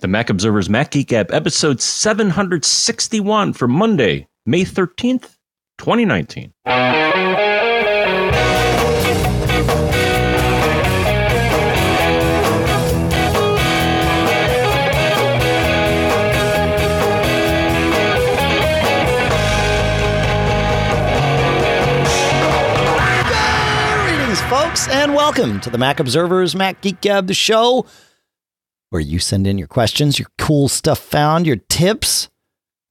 The Mac Observer's Mac Geek Gab, episode 761 for Monday, May 13th, 2019. Greetings, folks, and welcome to the Mac Observers Mac Geek Gab, the show where you send in your questions, your cool stuff found, your tips.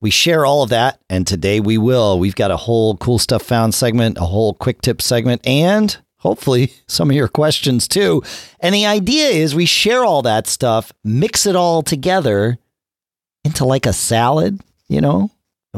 We share all of that, and today we will. We've got a whole cool stuff found segment, a whole quick tip segment, and hopefully some of your questions too. And the idea is we share all that stuff, mix it all together into like a salad, you know,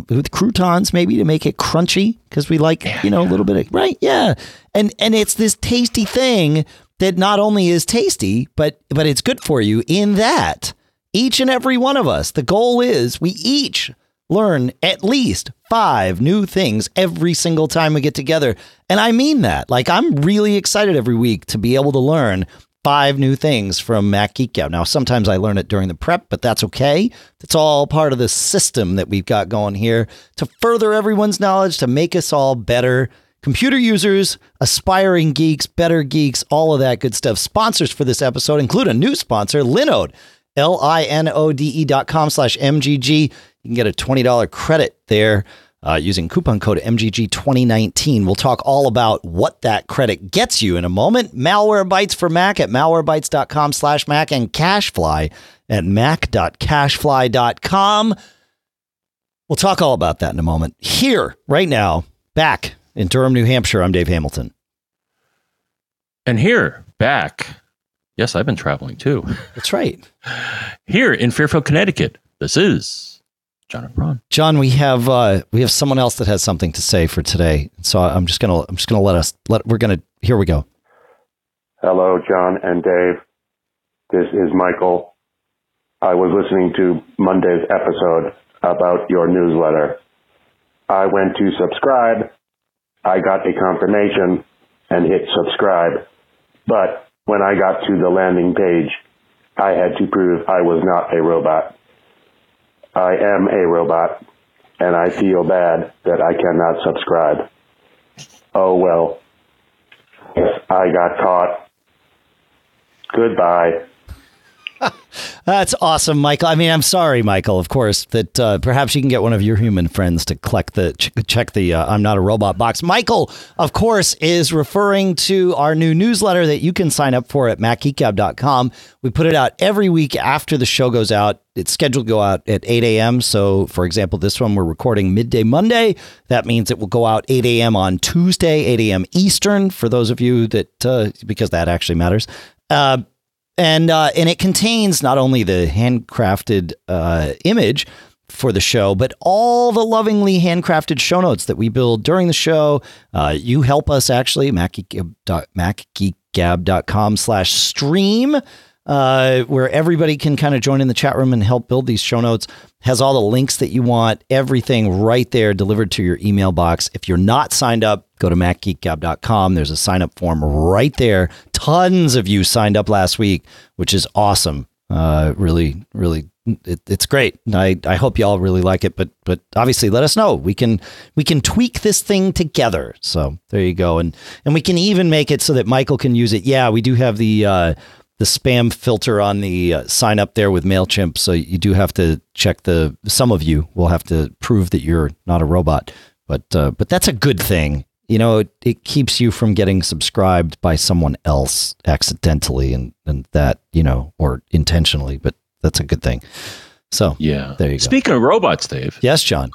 with croutons maybe to make it crunchy because we like you know a little bit of right yeah and and it's this tasty thing that not only is tasty but but it's good for you in that each and every one of us the goal is we each learn at least five new things every single time we get together and i mean that like i'm really excited every week to be able to learn five new things from Mac Geek Out. Now, sometimes I learn it during the prep, but that's okay. It's all part of the system that we've got going here to further everyone's knowledge, to make us all better computer users, aspiring geeks, better geeks, all of that good stuff. Sponsors for this episode include a new sponsor, Linode, L-I-N-O-D-E dot com slash MGG. You can get a $20 credit there uh, using coupon code MGG2019. We'll talk all about what that credit gets you in a moment. Malware Malwarebytes for Mac at malwarebytes.com slash Mac and CacheFly at mac.cachefly.com. We'll talk all about that in a moment. Here, right now, back in Durham, New Hampshire, I'm Dave Hamilton. And here, back. Yes, I've been traveling too. That's right. Here in Fairfield, Connecticut, this is John Braun. John, we have uh, we have someone else that has something to say for today. So I'm just gonna I'm just gonna let us let we're gonna here we go. Hello, John and Dave. This is Michael. I was listening to Monday's episode about your newsletter. I went to subscribe. I got a confirmation and hit subscribe. But when I got to the landing page, I had to prove I was not a robot. I am a robot, and I feel bad that I cannot subscribe. Oh well. I got caught. Goodbye. That's awesome, Michael. I mean, I'm sorry, Michael. Of course, that uh, perhaps you can get one of your human friends to collect the ch- check the uh, "I'm not a robot" box. Michael, of course, is referring to our new newsletter that you can sign up for at macgeekgab.com. We put it out every week after the show goes out. It's scheduled to go out at 8 a.m. So, for example, this one we're recording midday Monday. That means it will go out 8 a.m. on Tuesday, 8 a.m. Eastern. For those of you that, uh, because that actually matters. And uh, and it contains not only the handcrafted uh, image for the show, but all the lovingly handcrafted show notes that we build during the show. Uh, you help us actually, macgeekgab.com slash stream, uh, where everybody can kind of join in the chat room and help build these show notes. Has all the links that you want, everything right there delivered to your email box. If you're not signed up, go to macgeekgab.com. There's a sign up form right there. Tons of you signed up last week, which is awesome. Uh, really, really, it, it's great. I, I hope y'all really like it. But but obviously, let us know. We can we can tweak this thing together. So there you go. And and we can even make it so that Michael can use it. Yeah, we do have the. Uh, the spam filter on the uh, sign up there with Mailchimp, so you do have to check the. Some of you will have to prove that you're not a robot, but uh, but that's a good thing you know, it, it keeps you from getting subscribed by someone else accidentally and, and that, you know, or intentionally, but that's a good thing. So, Yeah. there you go. Speaking of robots, Dave, Yes, John.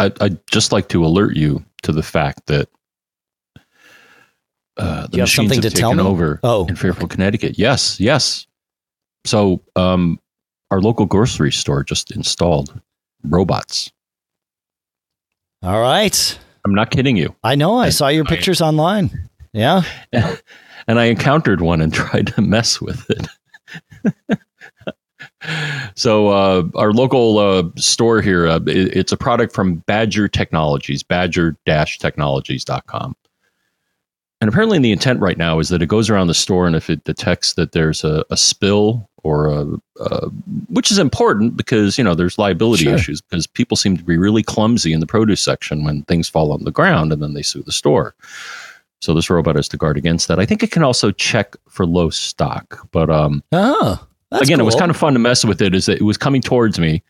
I, I'd just like to alert you to the fact that uh, the You have machines something have to tell taken me? over Oh, in Fairfield, Connecticut. Yes, yes. So, um, our local grocery store just installed robots. All right. I'm not kidding you. I know. I I- saw your I- pictures online. Yeah. and I encountered one and tried to mess with it. so uh, our local uh, store here, uh, it- it's a product from Badger Technologies, badger-technologies.com. And apparently the intent right now is that it goes around the store and if it detects that there's a, a spill or uh, uh, which is important because you know there's liability Sure. issues because people seem to be really clumsy in the produce section when things fall on the ground and then they sue the store. So this robot is to guard against that. I think it can also check for low stock, but um, Oh, again, it was kind of fun to mess with it. Is that it was coming towards me,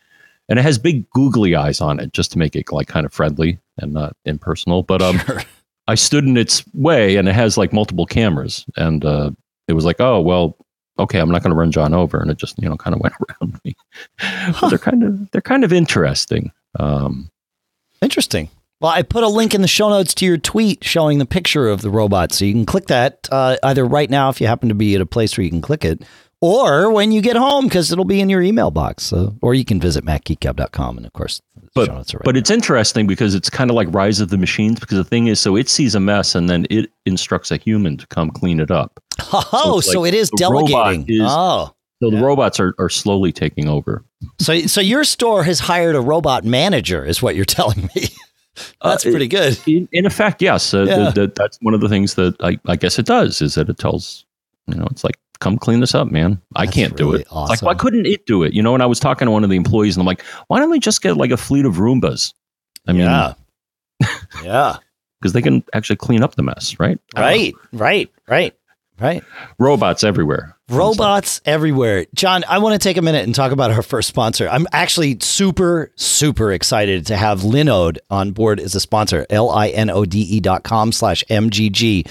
and it has big googly eyes on it just to make it like kind of friendly and not impersonal. But um, Sure. I stood in its way, and it has like multiple cameras, and uh, it was like, oh well, okay, I'm not going to run John over, and it just you know kind of went around me. But they're kind of they're kind of interesting. Um, Interesting. Well, I put a link in the show notes to your tweet showing the picture of the robot, so you can click that uh, either right now if you happen to be at a place where you can click it, or when you get home because it'll be in your email box. So, or you can visit macgeekgab.com, and of course, But- show notes are right. but it's interesting because it's kind of like Rise of the Machines because the thing is, so it sees a mess and then it instructs a human to come clean it up. oh, so like it is delegating. is- oh, So the Yeah. robots are, are slowly taking over. so so your store has hired a robot manager, is what you're telling me. That's Uh, pretty good. In, in effect, yes. Uh, Yeah. the, the, that's one of the things that I, I guess it does is that it tells, you know, it's like, come clean this up, man. I That's can't do really it. Like, why couldn't it do it? You know, and I was talking to one of the employees and I'm like, why don't we just get like a fleet of Roombas? I mean, yeah, yeah, because they can actually clean up the mess, right? Right, right, right, right. robots everywhere. Robots everywhere. John, I want to take a minute and talk about our first sponsor. I'm actually super, super excited to have Linode on board as a sponsor. L I N O D E dot com slash M-G-G.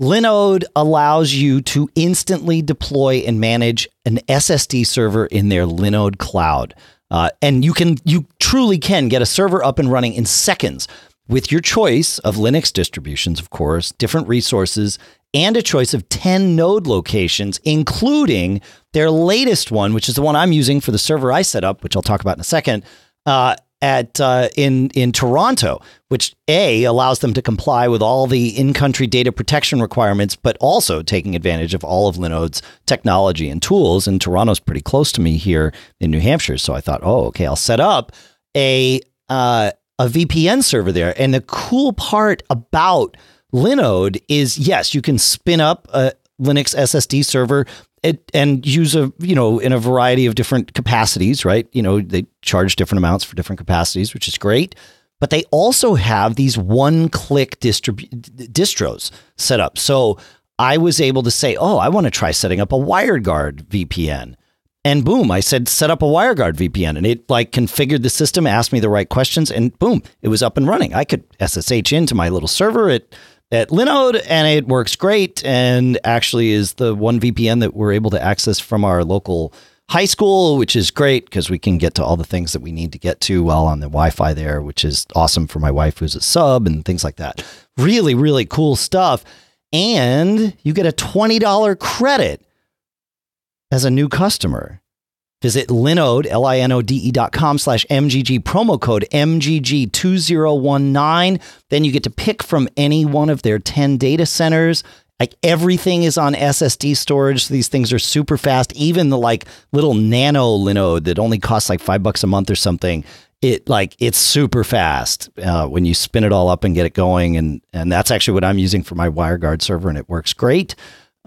Linode allows you to instantly deploy and manage an SSD server in their Linode cloud. Uh, and you can, you truly can get a server up and running in seconds with your choice of Linux distributions, of course, different resources, and a choice of 10 node locations, including their latest one, which is the one I'm using for the server I set up, which I'll talk about in a second. Uh, at uh, in in Toronto, which a allows them to comply with all the in-country data protection requirements, but also taking advantage of all of Linode's technology and tools. And Toronto's pretty close to me here in New Hampshire, so I thought, oh, okay, I'll set up a uh, a VPN server there. And the cool part about Linode is, yes, you can spin up a Linux SSD server it, and use a you know in a variety of different capacities right? You know they charge different amounts for different capacities which is great. But they also have these one click distrib- distros set up. So i was able to say oh i want to try setting up a wireguard vpn and boom i said set up a wireguard vpn and it like configured the system asked me the right questions and boom it was up and running. I could ssh into my little server. At at Linode, and it works great. And actually, is the one VPN that we're able to access from our local high school, which is great because we can get to all the things that we need to get to while on the Wi-Fi there, which is awesome for my wife who's a sub and things like that. Really, really cool stuff. And you get a twenty dollar credit as a new customer. Visit Linode, L-I-N-O-D-E dot com slash MGG, promo code MGG2019. Then you get to pick from any one of their 10 data centers. Like everything is on SSD storage. These things are super fast. Even the like little nano Linode that only costs like five bucks a month or something. It like it's super fast uh, when you spin it all up and get it going, and and that's actually what I'm using for my WireGuard server, and it works great.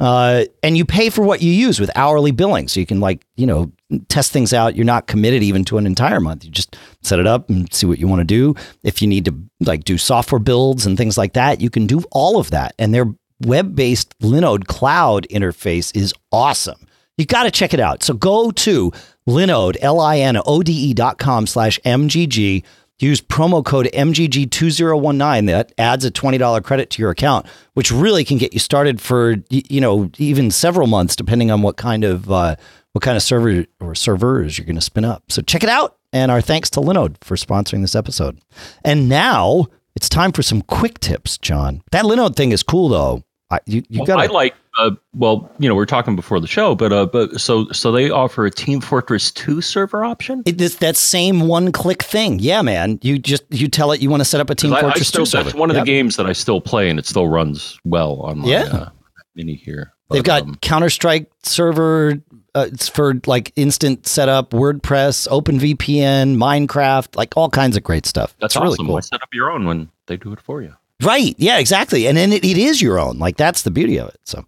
Uh, and you pay for what you use with hourly billing. So you can like, you know, test things out. You're not committed even to an entire month. You just set it up and see what you want to do. If you need to like do software builds and things like that, you can do all of that. And their web-based Linode cloud interface is awesome. You got to check it out. So go to Linode, L-I-N-O-D-E dot com slash MGG. Use promo code MGG2019. That adds a $20 credit to your account, which really can get you started for, you know, even several months, depending on what kind of, uh, what kind of server or servers you're going to spin up. So check it out. And our thanks to Linode for sponsoring this episode. And now it's time for some quick tips, John. That Linode thing is cool, though. I, you you Well, got I like. Uh, well, you know, we are talking before the show, but uh, but so so they offer a Team Fortress Two server option. It's that same one click thing. Yeah, man. You just you tell it you want to set up a Team 'Cause I- I Fortress still- 2 server. That's one of Yep. the games that I still play, and it still runs well on my Yeah. uh, mini here. They've got um, Counter Strike server. Uh, it's for like instant setup, WordPress, OpenVPN, Minecraft, like all kinds of great stuff. that's it's really cool. Why set up your own when they do it for you? Right. Yeah, exactly. And then it, it is your own. Like that's the beauty of it. So.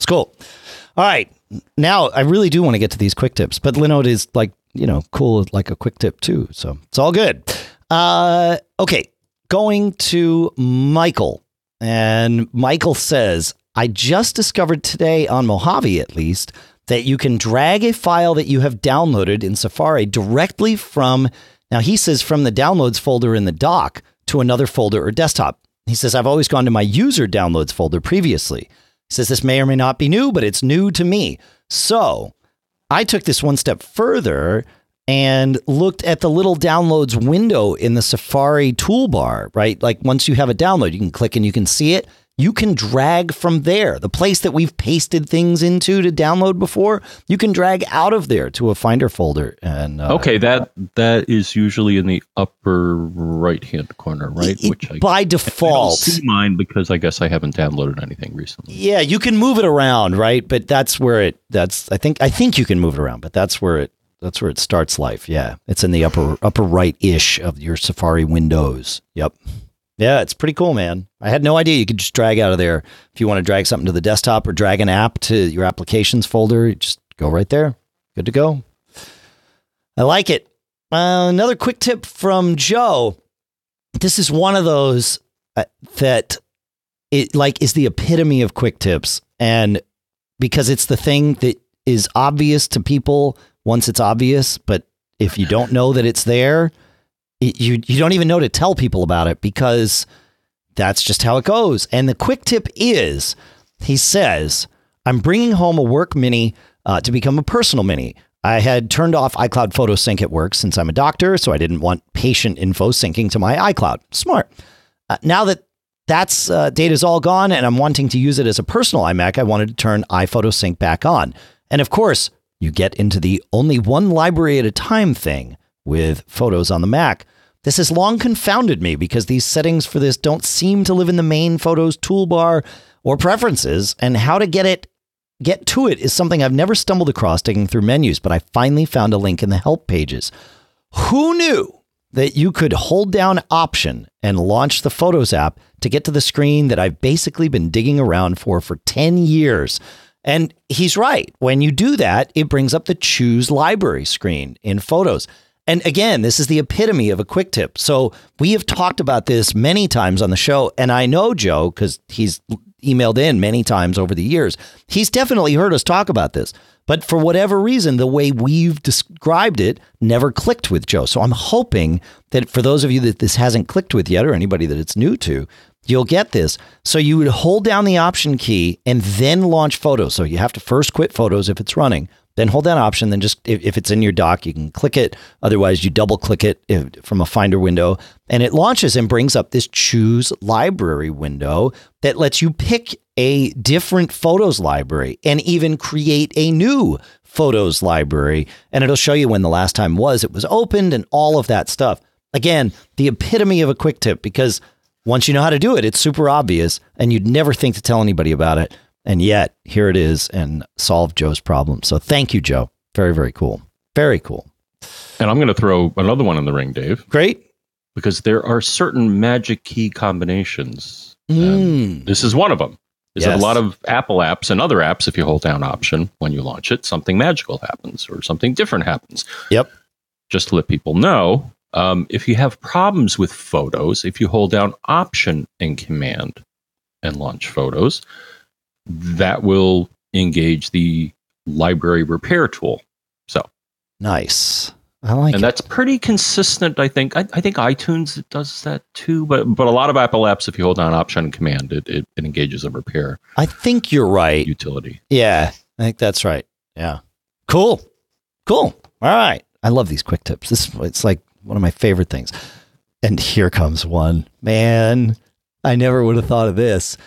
It's cool. All right. Now I really do want to get to these quick tips, but Linode is like, you know, cool like a quick tip too. So it's all good. Uh, okay. Going to Michael. And Michael says, I just discovered today on Mojave at least that you can drag a file that you have downloaded in Safari directly from, now he says from the downloads folder in the dock to another folder or desktop. He says, I've always gone to my user downloads folder previously. Says, this may or may not be new, but it's new to me. So I took this one step further and looked at the little downloads window in the Safari toolbar, right? Like once you have a download, you can click and you can see it you can drag from there. The place that we've pasted things into to download before, you can drag out of there to a Finder folder. And uh, okay, that that is usually in the upper right hand corner, right? It, Which I, by default, I see mine because I guess I haven't downloaded anything recently. Yeah, you can move it around, right? But that's where it. That's I think I think you can move it around, but that's where it. That's where it starts life. Yeah, it's in the upper upper right ish of your Safari windows. Yep. Yeah, it's pretty cool, man. I had no idea you could just drag out of there. If you want to drag something to the desktop or drag an app to your applications folder, just go right there. Good to go. I like it. Uh, another quick tip from Joe. This is one of those uh, that it like is the epitome of quick tips and because it's the thing that is obvious to people once it's obvious, but if you don't know that it's there, you you don't even know to tell people about it because that's just how it goes. And the quick tip is, he says, I'm bringing home a work mini uh, to become a personal mini. I had turned off iCloud Photo Sync at work since I'm a doctor, so I didn't want patient info syncing to my iCloud. Smart. Uh, now that that's uh, data's all gone and I'm wanting to use it as a personal iMac, I wanted to turn iPhoto Sync back on. And of course, you get into the only one library at a time thing with photos on the Mac. This has long confounded me because these settings for this don't seem to live in the main Photos toolbar or preferences, and how to get it get to it is something I've never stumbled across digging through menus, but I finally found a link in the help pages. Who knew that you could hold down option and launch the Photos app to get to the screen that I've basically been digging around for for 10 years? And he's right. When you do that, it brings up the choose library screen in Photos. And again, this is the epitome of a quick tip. So we have talked about this many times on the show. And I know Joe, because he's emailed in many times over the years, he's definitely heard us talk about this. But for whatever reason, the way we've described it never clicked with Joe. So I'm hoping that for those of you that this hasn't clicked with yet, or anybody that it's new to, you'll get this. So you would hold down the option key and then launch photos. So you have to first quit photos if it's running then hold that option. Then just if, if, it's in your dock, you can click it. Otherwise, you double click it from a Finder window, and it launches and brings up this Choose Library window that lets you pick a different photos library and even create a new photos library. And it'll show you when the last time was it was opened and all of that stuff. Again, the epitome of a quick tip because once you know how to do it, it's super obvious, and you'd never think to tell anybody about it. And yet, here it is and solve Joe's problem. So thank you, Joe. Very, very cool. Very cool. And I'm going to throw another one in the ring, Dave. Great. Because there are certain magic key combinations. Mm. This is one of them. Is yes. a lot of Apple apps and other apps, if you hold down option when you launch it, something magical happens or something different happens. Yep. Just to let people know, um, if you have problems with photos, if you hold down option and command and launch photos, that will engage the library repair tool. So nice. I like that. and it. that's pretty consistent. I think. I, I, think iTunes does that too, but but a lot of Apple apps, if you hold down Option and Command, it, it, it engages a repair. I think you're right. Utility. Yeah, I think that's right. Yeah. Cool. Cool. All right. I love these quick tips. This it's like one of my favorite things. And here comes one. Man, I never would have thought of this.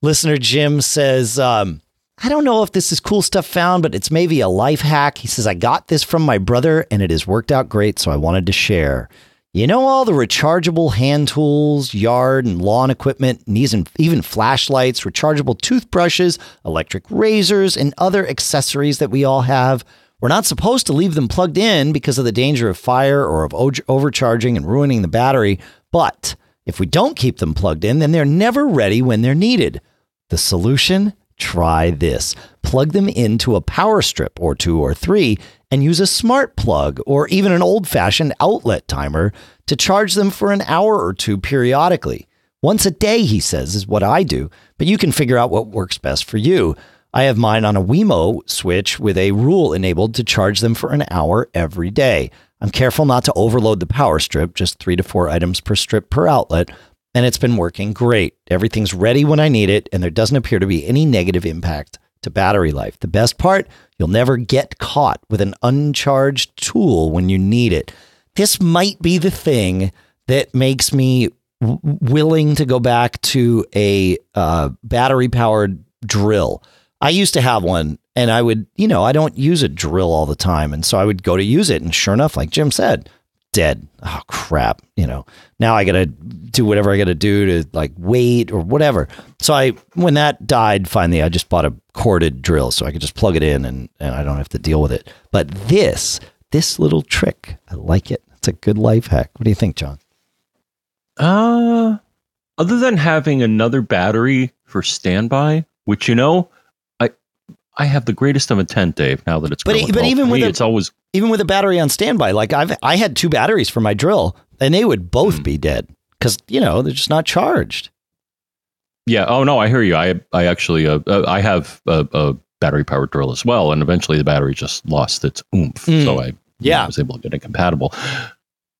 Listener Jim says, um, I don't know if this is cool stuff found, but it's maybe a life hack. He says, I got this from my brother and it has worked out great, so I wanted to share. You know, all the rechargeable hand tools, yard and lawn equipment, and even flashlights, rechargeable toothbrushes, electric razors, and other accessories that we all have. We're not supposed to leave them plugged in because of the danger of fire or of overcharging and ruining the battery, but if we don't keep them plugged in, then they're never ready when they're needed. The solution? Try this. Plug them into a power strip or two or three and use a smart plug or even an old fashioned outlet timer to charge them for an hour or two periodically. Once a day, he says, is what I do, but you can figure out what works best for you. I have mine on a Wemo switch with a rule enabled to charge them for an hour every day. I'm careful not to overload the power strip, just three to four items per strip per outlet, and it's been working great. Everything's ready when I need it, and there doesn't appear to be any negative impact to battery life. The best part, you'll never get caught with an uncharged tool when you need it. This might be the thing that makes me w- willing to go back to a uh, battery powered drill. I used to have one and I would, you know, I don't use a drill all the time. And so I would go to use it. And sure enough, like Jim said, dead. Oh, crap. You know, now I got to do whatever I got to do to like wait or whatever. So I, when that died, finally, I just bought a corded drill so I could just plug it in and, and I don't have to deal with it. But this, this little trick, I like it. It's a good life hack. What do you think, John? Uh, other than having another battery for standby, which you know, I have the greatest of intent, Dave. Now that it's But but even with me, a- it's always Even with a battery on standby, like I've, I had two batteries for my drill and they would both be dead because, you know, they're just not charged. yeah. Oh no, I hear you. I I actually uh, uh, I have a, a battery powered drill as well, and eventually the battery just lost its oomph, Mm. so I Yeah. was able to get it compatible.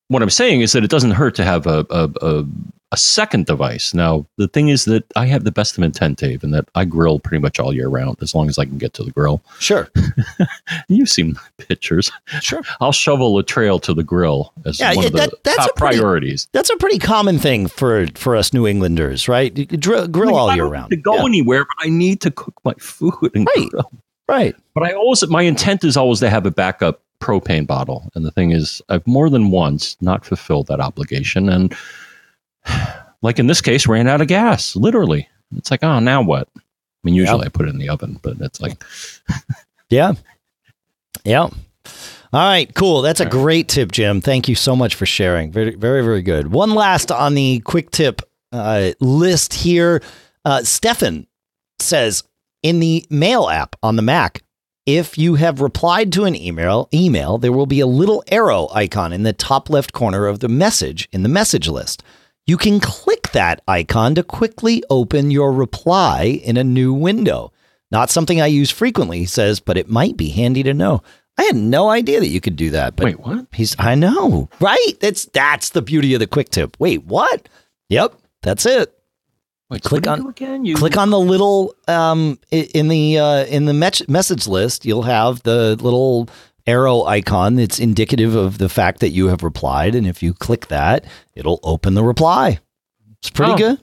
What I'm saying is that it doesn't hurt to have a, a, a, a second device. Now, the thing is that I have the best of intent, Dave, and that I grill pretty much all year round as long as I can get to the grill. Sure. You've seen my pictures. Sure. I'll shovel a trail to the grill as Yeah, one yeah, of the that- that's top pretty- priorities. That's a pretty common thing for, for us New Englanders, right? You could Drill, grill all I year don't round. to go Yeah, anywhere, but I need to cook my food and Right. grill. Right. But I always, my intent is always to have a backup propane bottle. And the thing is, I've more than once not fulfilled that obligation. And like in this case, ran out of gas, literally. It's like, oh, now what? I mean, usually I put it in the oven, but it's like, Yeah. Yeah. All right, cool. That's a great tip, Jim. Thank you so much for sharing. Very, very, very good. One last on the quick tip uh, list here. Uh, Stefan says in the mail app on the Mac, if you have replied to an email, email, there will be a little arrow icon in the top left corner of the message in the message list. You can click that icon to quickly open your reply in a new window. Not something I use frequently, he says, but it might be handy to know. I had no idea that you could do that. But wait, what? he's I know. Right? That's that's the beauty of the quick tip. Wait, what? Yep, that's it. Wait, Click on- again. You Click on the little um in the uh, in the message list. You'll have the little arrow icon that's indicative of the fact that you have replied, and if you click that, it'll open the reply. It's pretty Oh. good.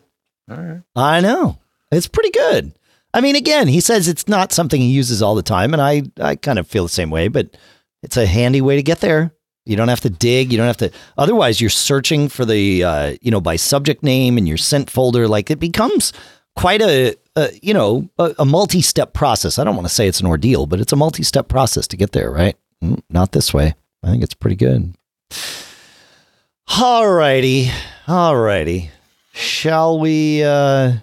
All right. I know. It's pretty good. I mean, again, he says it's not something he uses all the time, and I, I kind of feel the same way, but it's a handy way to get there. You don't have to dig. You don't have to. Otherwise, you're searching for the, uh, you know, by subject name in your sent folder. Like it becomes quite a, a you know, a, a multi step process. I don't want to say it's an ordeal, but it's a multi step process to get there, right? Mm, Not this way. I think it's pretty good. All righty. All righty. Shall we? Uh,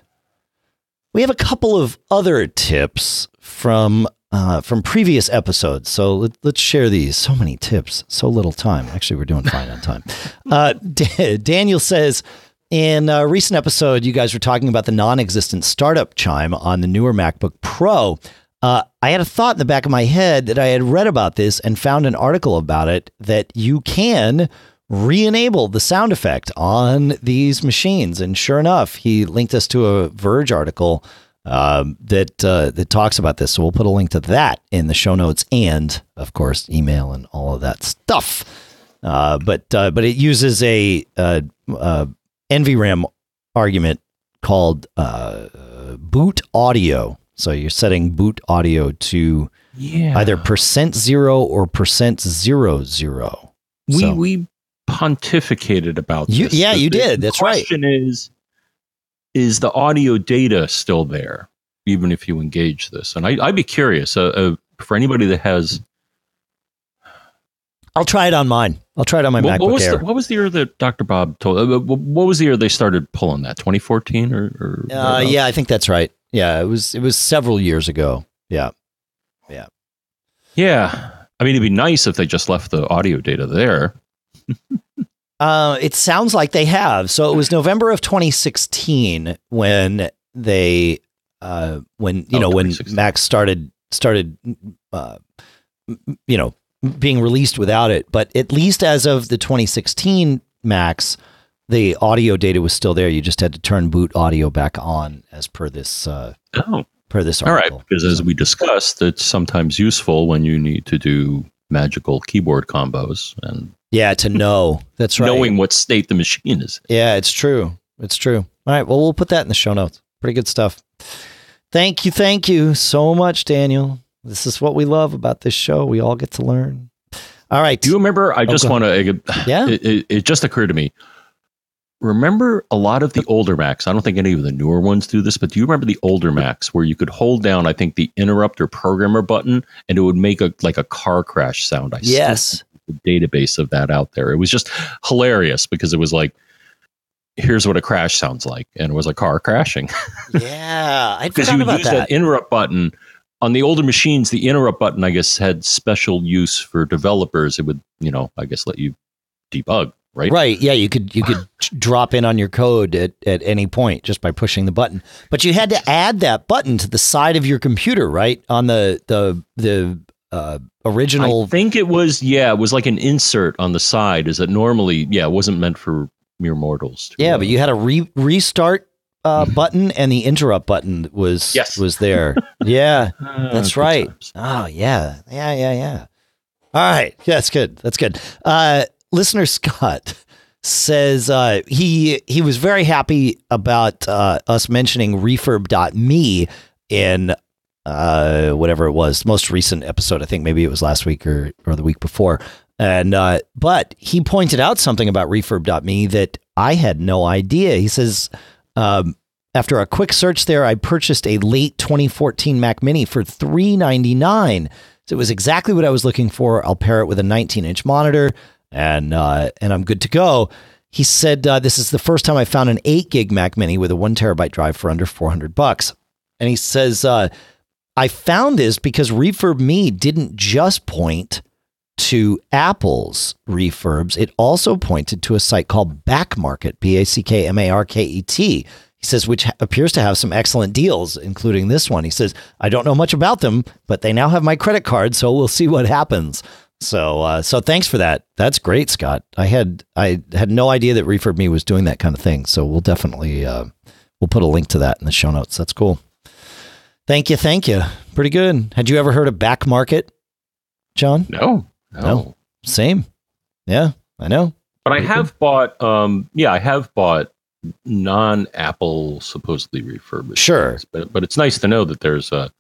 we have a couple of other tips from uh, from previous episodes, so let, let's share these. So many tips, so little time. Actually, we're doing fine on time. Uh, Da- Daniel says. In a recent episode, you guys were talking about the non existent startup chime on the newer MacBook Pro. Uh, I had a thought in the back of my head that I had read about this and found an article about it that you can re enable the sound effect on these machines. And sure enough, he linked us to a Verge article um, that uh, that talks about this. So we'll put a link to that in the show notes and, of course, email and all of that stuff. Uh, but uh, but it uses a uh, uh, NVRAM argument called uh, boot audio. So you're setting boot audio to Yeah. either percent zero or percent zero zero. we So- we pontificated about You- this. yeah, you did. That's right. The question is is the audio data still there even if you engage this and I, i'd be curious uh, uh, for anybody that has I'll try it on mine. I'll try it on my what, MacBook what was Air. the, what was the year that dr bob told uh, what what was the year they started pulling that 2014 or, or uh, yeah, I think that's right. Yeah, it was it was several years ago. Yeah, yeah. Yeah. I mean, it'd be nice if they just left the audio data there. Uh, it sounds like they have. So it was November of 2016 when they, uh, when you Oh, know, when Macs started started, uh, you know, being released without it. But at least as of the 2016 Macs, the audio data was still there. You just had to turn boot audio back on, as per this uh, Oh, per this all right. article. Because as we discussed, it's sometimes useful when you need to do magical keyboard combos and Yeah, to know. That's right. knowing what state the machine is. Yeah, it's true. It's true. All right. Well, we'll put that in the show notes. Pretty good stuff. Thank you. Thank you so much, Daniel. This is what we love about this show. We all get to learn. All right. Do you remember? I oh, just want to. Yeah. It, it, it just occurred to me. Remember a lot of the older Macs. I don't think any of the newer ones do this, but do you remember the older Macs where you could hold down, I think, the interrupter programmer button and it would make a like a car crash sound? I still yes. have the database of that out there. It was just hilarious because it was like, here's what a crash sounds like, and it was a car crashing Yeah. I because you would use that. that interrupt button on the older machines. The interrupt button, I guess, had special use for developers. It would, you know, I guess let you debug, right? Right. Yeah. You could you could drop in on your code at, at any point just by pushing the button. But you had to add that button to the side of your computer, right? On the the the uh, original I think it was, yeah, it was like an insert on the side. Is that normally, yeah, it wasn't meant for mere mortals. to, Yeah, but you had a re- restart uh, button and the interrupt button was Yes. was there. Yeah, uh, that's right. times. Oh yeah, yeah, yeah, yeah. All right, yeah, that's good. That's good. Uh, listener Scott says uh, he he was very happy about uh, us mentioning refurb.me in uh, whatever it was, most recent episode. I think maybe it was last week or or the week before. And uh, but he pointed out something about refurb.me that I had no idea. He says um, after a quick search there, I purchased a late 2014 Mac Mini for 399. So it was exactly what I was looking for. I'll pair it with a 19 inch monitor, and uh, and I'm good to go. He said uh, this is the first time I found an 8 gig Mac Mini with a one terabyte drive for under 400 bucks. And he says uh, I found this because Refurb Me didn't just point to Apple's refurbs, it also pointed to a site called Backmarket, B A C K M A R K E T. He says, which appears to have some excellent deals, including this one. He says, I don't know much about them, but they now have my credit card, so we'll see what happens. So, uh, so thanks for that. That's great, Scott. I had I had no idea that Refurb Me was doing that kind of thing. So we'll definitely uh, we'll put a link to that in the show notes. That's cool. Thank you, thank you. Pretty good. Had you ever heard of back market, John? No, no, No. Same. Yeah, I know. But I Very have bought, um, yeah, I have bought non-Apple supposedly refurbished. Sure. things. but but it's nice to know that there's a,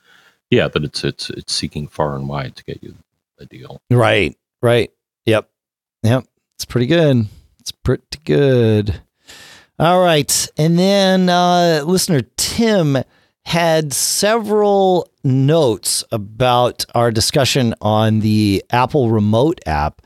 yeah, that it's it's it's seeking far and wide to get you a deal. Right. Right. Yep. Yep. It's pretty good. It's pretty good. All right. And then uh, listener Tim had several notes about our discussion on the Apple Remote app.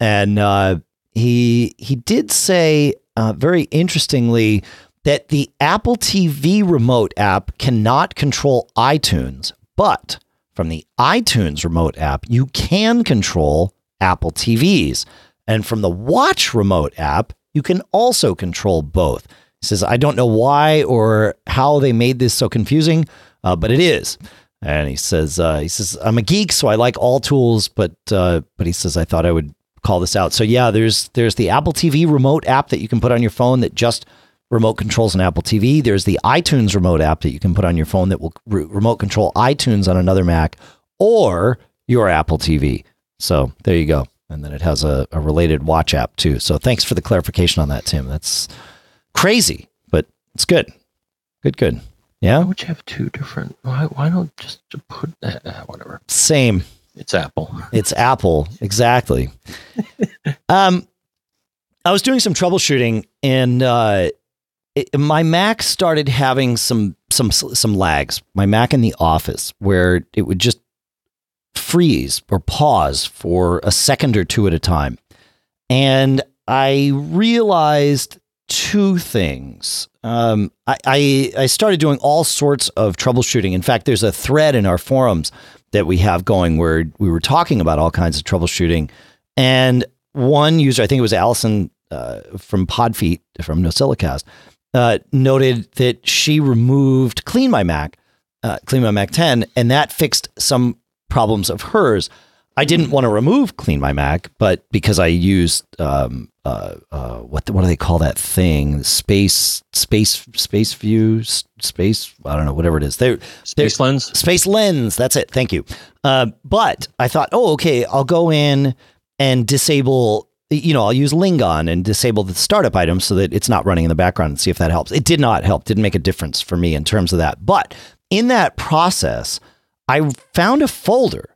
And uh, he he did say uh, very interestingly that the Apple TV Remote app cannot control iTunes, but from the iTunes Remote app, you can control Apple TVs. And from the Watch Remote app, you can also control both. Says, I don't know why or how they made this so confusing, uh, but it is. And he says, uh, he says, I'm a geek, so I like all tools, but uh, but he says I thought I would call this out. So yeah, there's there's the Apple TV remote app that you can put on your phone that just remote controls an Apple TV. There's the iTunes remote app that you can put on your phone that will re- remote control iTunes on another Mac or your Apple TV. So there you go. And then it has a, a related watch app too. So thanks for the clarification on that, Tim. That's crazy, but it's good. Good, good. Yeah. Why would you have two different? Why why don't just put uh, whatever? same. It's Apple. It's Apple, exactly. um, I was doing some troubleshooting, and uh, it, my Mac started having some some some lags. My Mac in the office, where it would just freeze or pause for a second or two at a time, and I realized two things. Um, I, I I started doing all sorts of troubleshooting. In fact, there's a thread in our forums that we have going where we were talking about all kinds of troubleshooting. And one user, I think it was Allison uh, from Podfeet from NosillaCast, uh, noted that she removed Clean My Mac, uh, Clean My Mac 10, and that fixed some problems of hers. I didn't want to remove Clean My Mac, but because I used um, uh, uh, what the, what do they call that thing? Space space space view space. I don't know whatever it is. They space lens. Space lens. That's it. Thank you. Uh, but I thought, oh, okay, I'll go in and disable. You know, I'll use Lingon and disable the startup items so that it's not running in the background and see if that helps. It did not help. Didn't make a difference for me in terms of that. But in that process, I found a folder.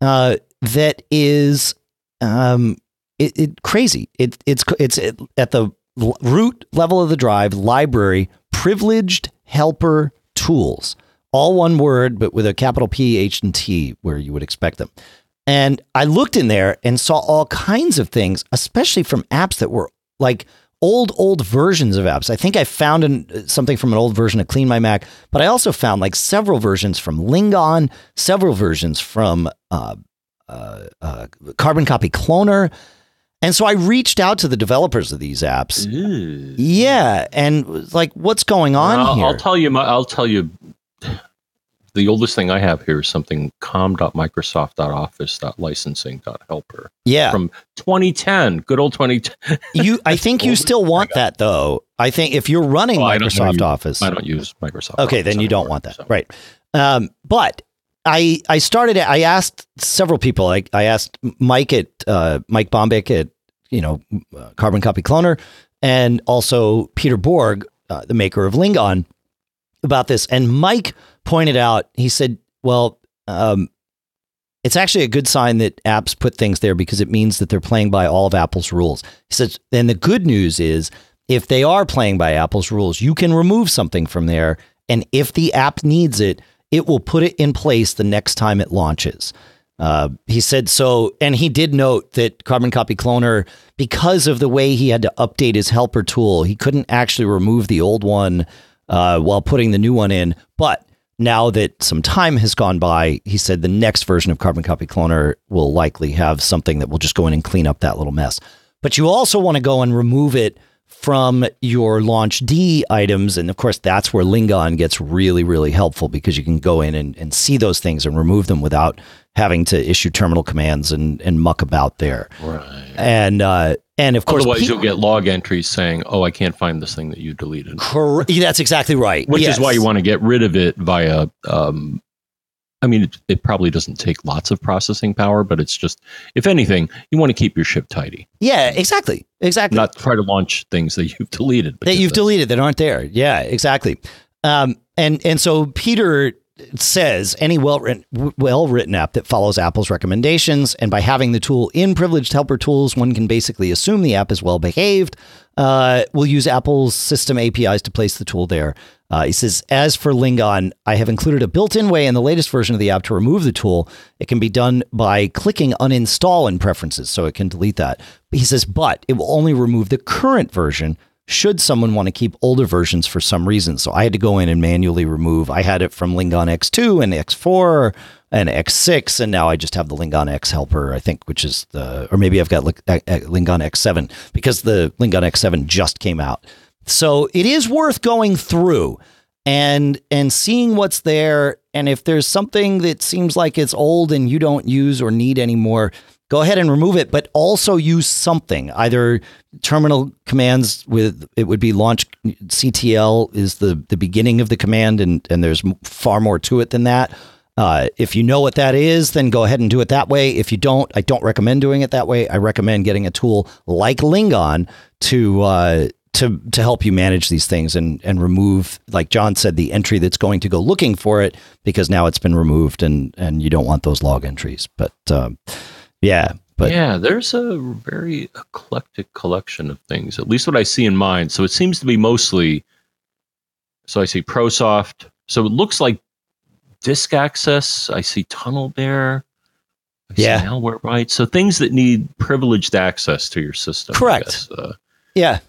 Uh, that is um, it, it crazy. It, it's it's at the root level of the drive library privileged helper tools. All one word but with a capital p h and t where you would expect them. And i looked in there and saw all kinds of things especially from apps that were like old old versions of apps. I think i found an, something from an old version of clean my mac but i also found like several versions from lingon several versions from uh, uh, uh, Carbon Copy Cloner. And so I reached out to the developers of these apps. Ooh. Yeah, and like, what's going on I'll, here? I'll tell you. My, I'll tell you. The oldest thing I have here is something com.microsoft.office.licensing.helper. Yeah, from 2010. Good old 2010. you, I think you still want that though. I think if you're running well, Microsoft I Office, I don't use Microsoft. Okay, Office then you don't want that, so. right? Um, but I I started. I asked several people. I I asked Mike at uh, Mike Bombich at you know uh, Carbon Copy Cloner, and also Peter Borg, uh, the maker of Lingon, about this. And Mike pointed out. He said, "Well, um, it's actually a good sign that apps put things there because it means that they're playing by all of Apple's rules." He says, "And the good news is." If they are playing by Apple's rules, you can remove something from there. And if the app needs it, it will put it in place the next time it launches. Uh, he said so, and he did note that Carbon Copy Cloner, because of the way he had to update his helper tool, he couldn't actually remove the old one uh, while putting the new one in. But now that some time has gone by, he said the next version of Carbon Copy Cloner will likely have something that will just go in and clean up that little mess. But you also want to go and remove it from your launch D items. And of course, that's where Lingon gets really, really helpful because you can go in and, and see those things and remove them without having to issue terminal commands and, and muck about there. Right. And, uh, and of course, otherwise you'll get log entries saying, "Oh, I can't find this thing that you deleted." Correct. That's exactly right. Which yes. is why you want to get rid of it via um, I mean, it, it, probably doesn't take lots of processing power, but it's just, if anything, you want to keep your ship tidy. Yeah, exactly. Exactly. Not try to launch things that you've deleted. That you've deleted that aren't there. Yeah, exactly. Um, and, and so Peter says any well written well written app that follows Apple's recommendations, and by having the tool in privileged helper tools, one can basically assume the app is well behaved. Uh, we'll use Apple's system APIs to place the tool there. Uh, he says, as for Lingon, I have included a built-in way in the latest version of the app to remove the tool. It can be done by clicking uninstall in preferences, so it can delete that. He says, but it will only remove the current version should someone want to keep older versions for some reason. So I had to go in and manually remove. I had it from Lingon X2 and X4 and X6, and now I just have the Lingon X helper, I think, which is the, or maybe I've got Lingon X7 because the Lingon X7 just came out. So it is worth going through and and seeing what's there and if there's something that seems like it's old and you don't use or need anymore go ahead and remove it but also use something either terminal commands with it would be launch ctl is the the beginning of the command and and there's far more to it than that uh, if you know what that is, then go ahead and do it that way. If you don't, I don't recommend doing it that way. I recommend getting a tool like Lingon to uh, to to help you manage these things and and remove like John said the entry that's going to go looking for it because now it's been removed and and you don't want those log entries. But um, yeah but yeah there's a very eclectic collection of things at least what I see in mine. So it seems to be mostly so I see ProSoft. So it looks like disk access. I see TunnelBear I yeah. right? So things that need privileged access to your system correct. uh, yeah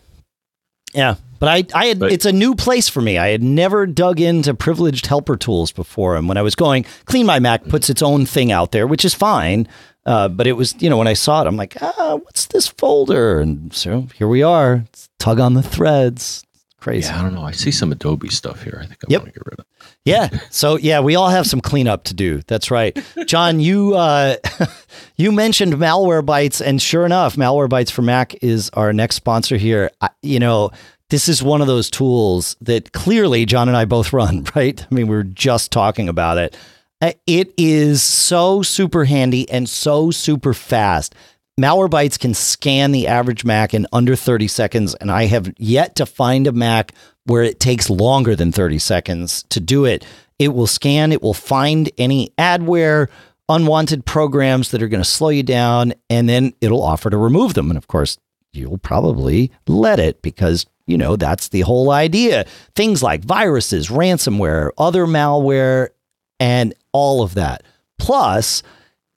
Yeah. But I, I had, But- it's a new place for me. I had never dug into privileged helper tools before. And when I was going, Clean My Mac puts its own thing out there, which is fine. Uh, but it was, you know, when I saw it, I'm like, ah, what's this folder? And so here we are. It's tug on the threads. Crazy. Yeah, I don't know. I see some Adobe stuff here. I think I Yep. want to get rid of. Yeah. So yeah, we all have some cleanup to do. That's right. John, you uh, you mentioned Malwarebytes, and sure enough, Malwarebytes for Mac is our next sponsor here. I, you know, this is one of those tools that clearly John and I both run, right? I mean, we were just talking about it. Uh, It is so super handy and so super fast. Malwarebytes can scan the average Mac in under 30 seconds, and I have yet to find a Mac where it takes longer than 30 seconds to do it. It will scan, it will find any adware, unwanted programs that are going to slow you down, and then it'll offer to remove them. And of course, you'll probably let it because, you know, that's the whole idea. Things like viruses, ransomware, other malware, and all of that. Plus,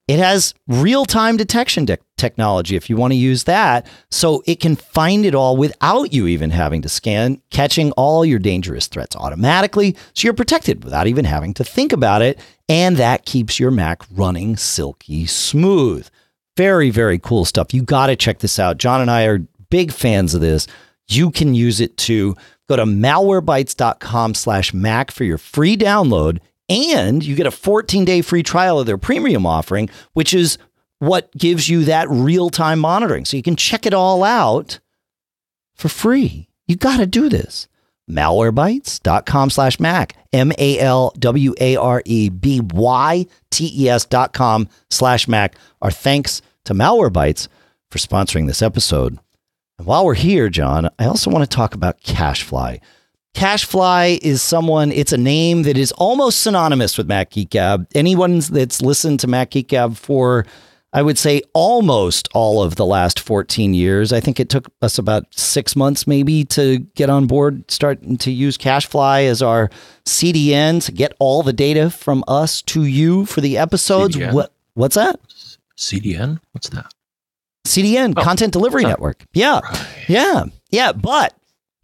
it has real time detection de- technology if you want to use that. So it can find it all without you even having to scan, catching all your dangerous threats automatically. So you're protected without even having to think about it. And that keeps your Mac running silky smooth. Very, very cool stuff. You got to check this out. John and I are big fans of this. You can use it to go to malwarebytes.com slash Mac for your free download. And you get a 14 day free trial of their premium offering, which is what gives you that real time monitoring. So you can check it all out for free. You got to do this. Malwarebytes.com slash Mac. M A L W A R E B Y T E S dot com slash Mac. Our thanks to Malwarebytes for sponsoring this episode. And while we're here, John, I also want to talk about CacheFly. CacheFly is someone, it's a name that is almost synonymous with Mac Geek Gab. Anyone that's listened to Mac Geek Gab for, I would say, almost all of the last 14 years. I think it took us about six months maybe to get on board, starting to use CacheFly as our CDN to get all the data from us to you for the episodes. CDN? What, what's that? CDN? What's that? CDN, Oh. Content Delivery Oh. Network. Yeah. Right. Yeah. Yeah. But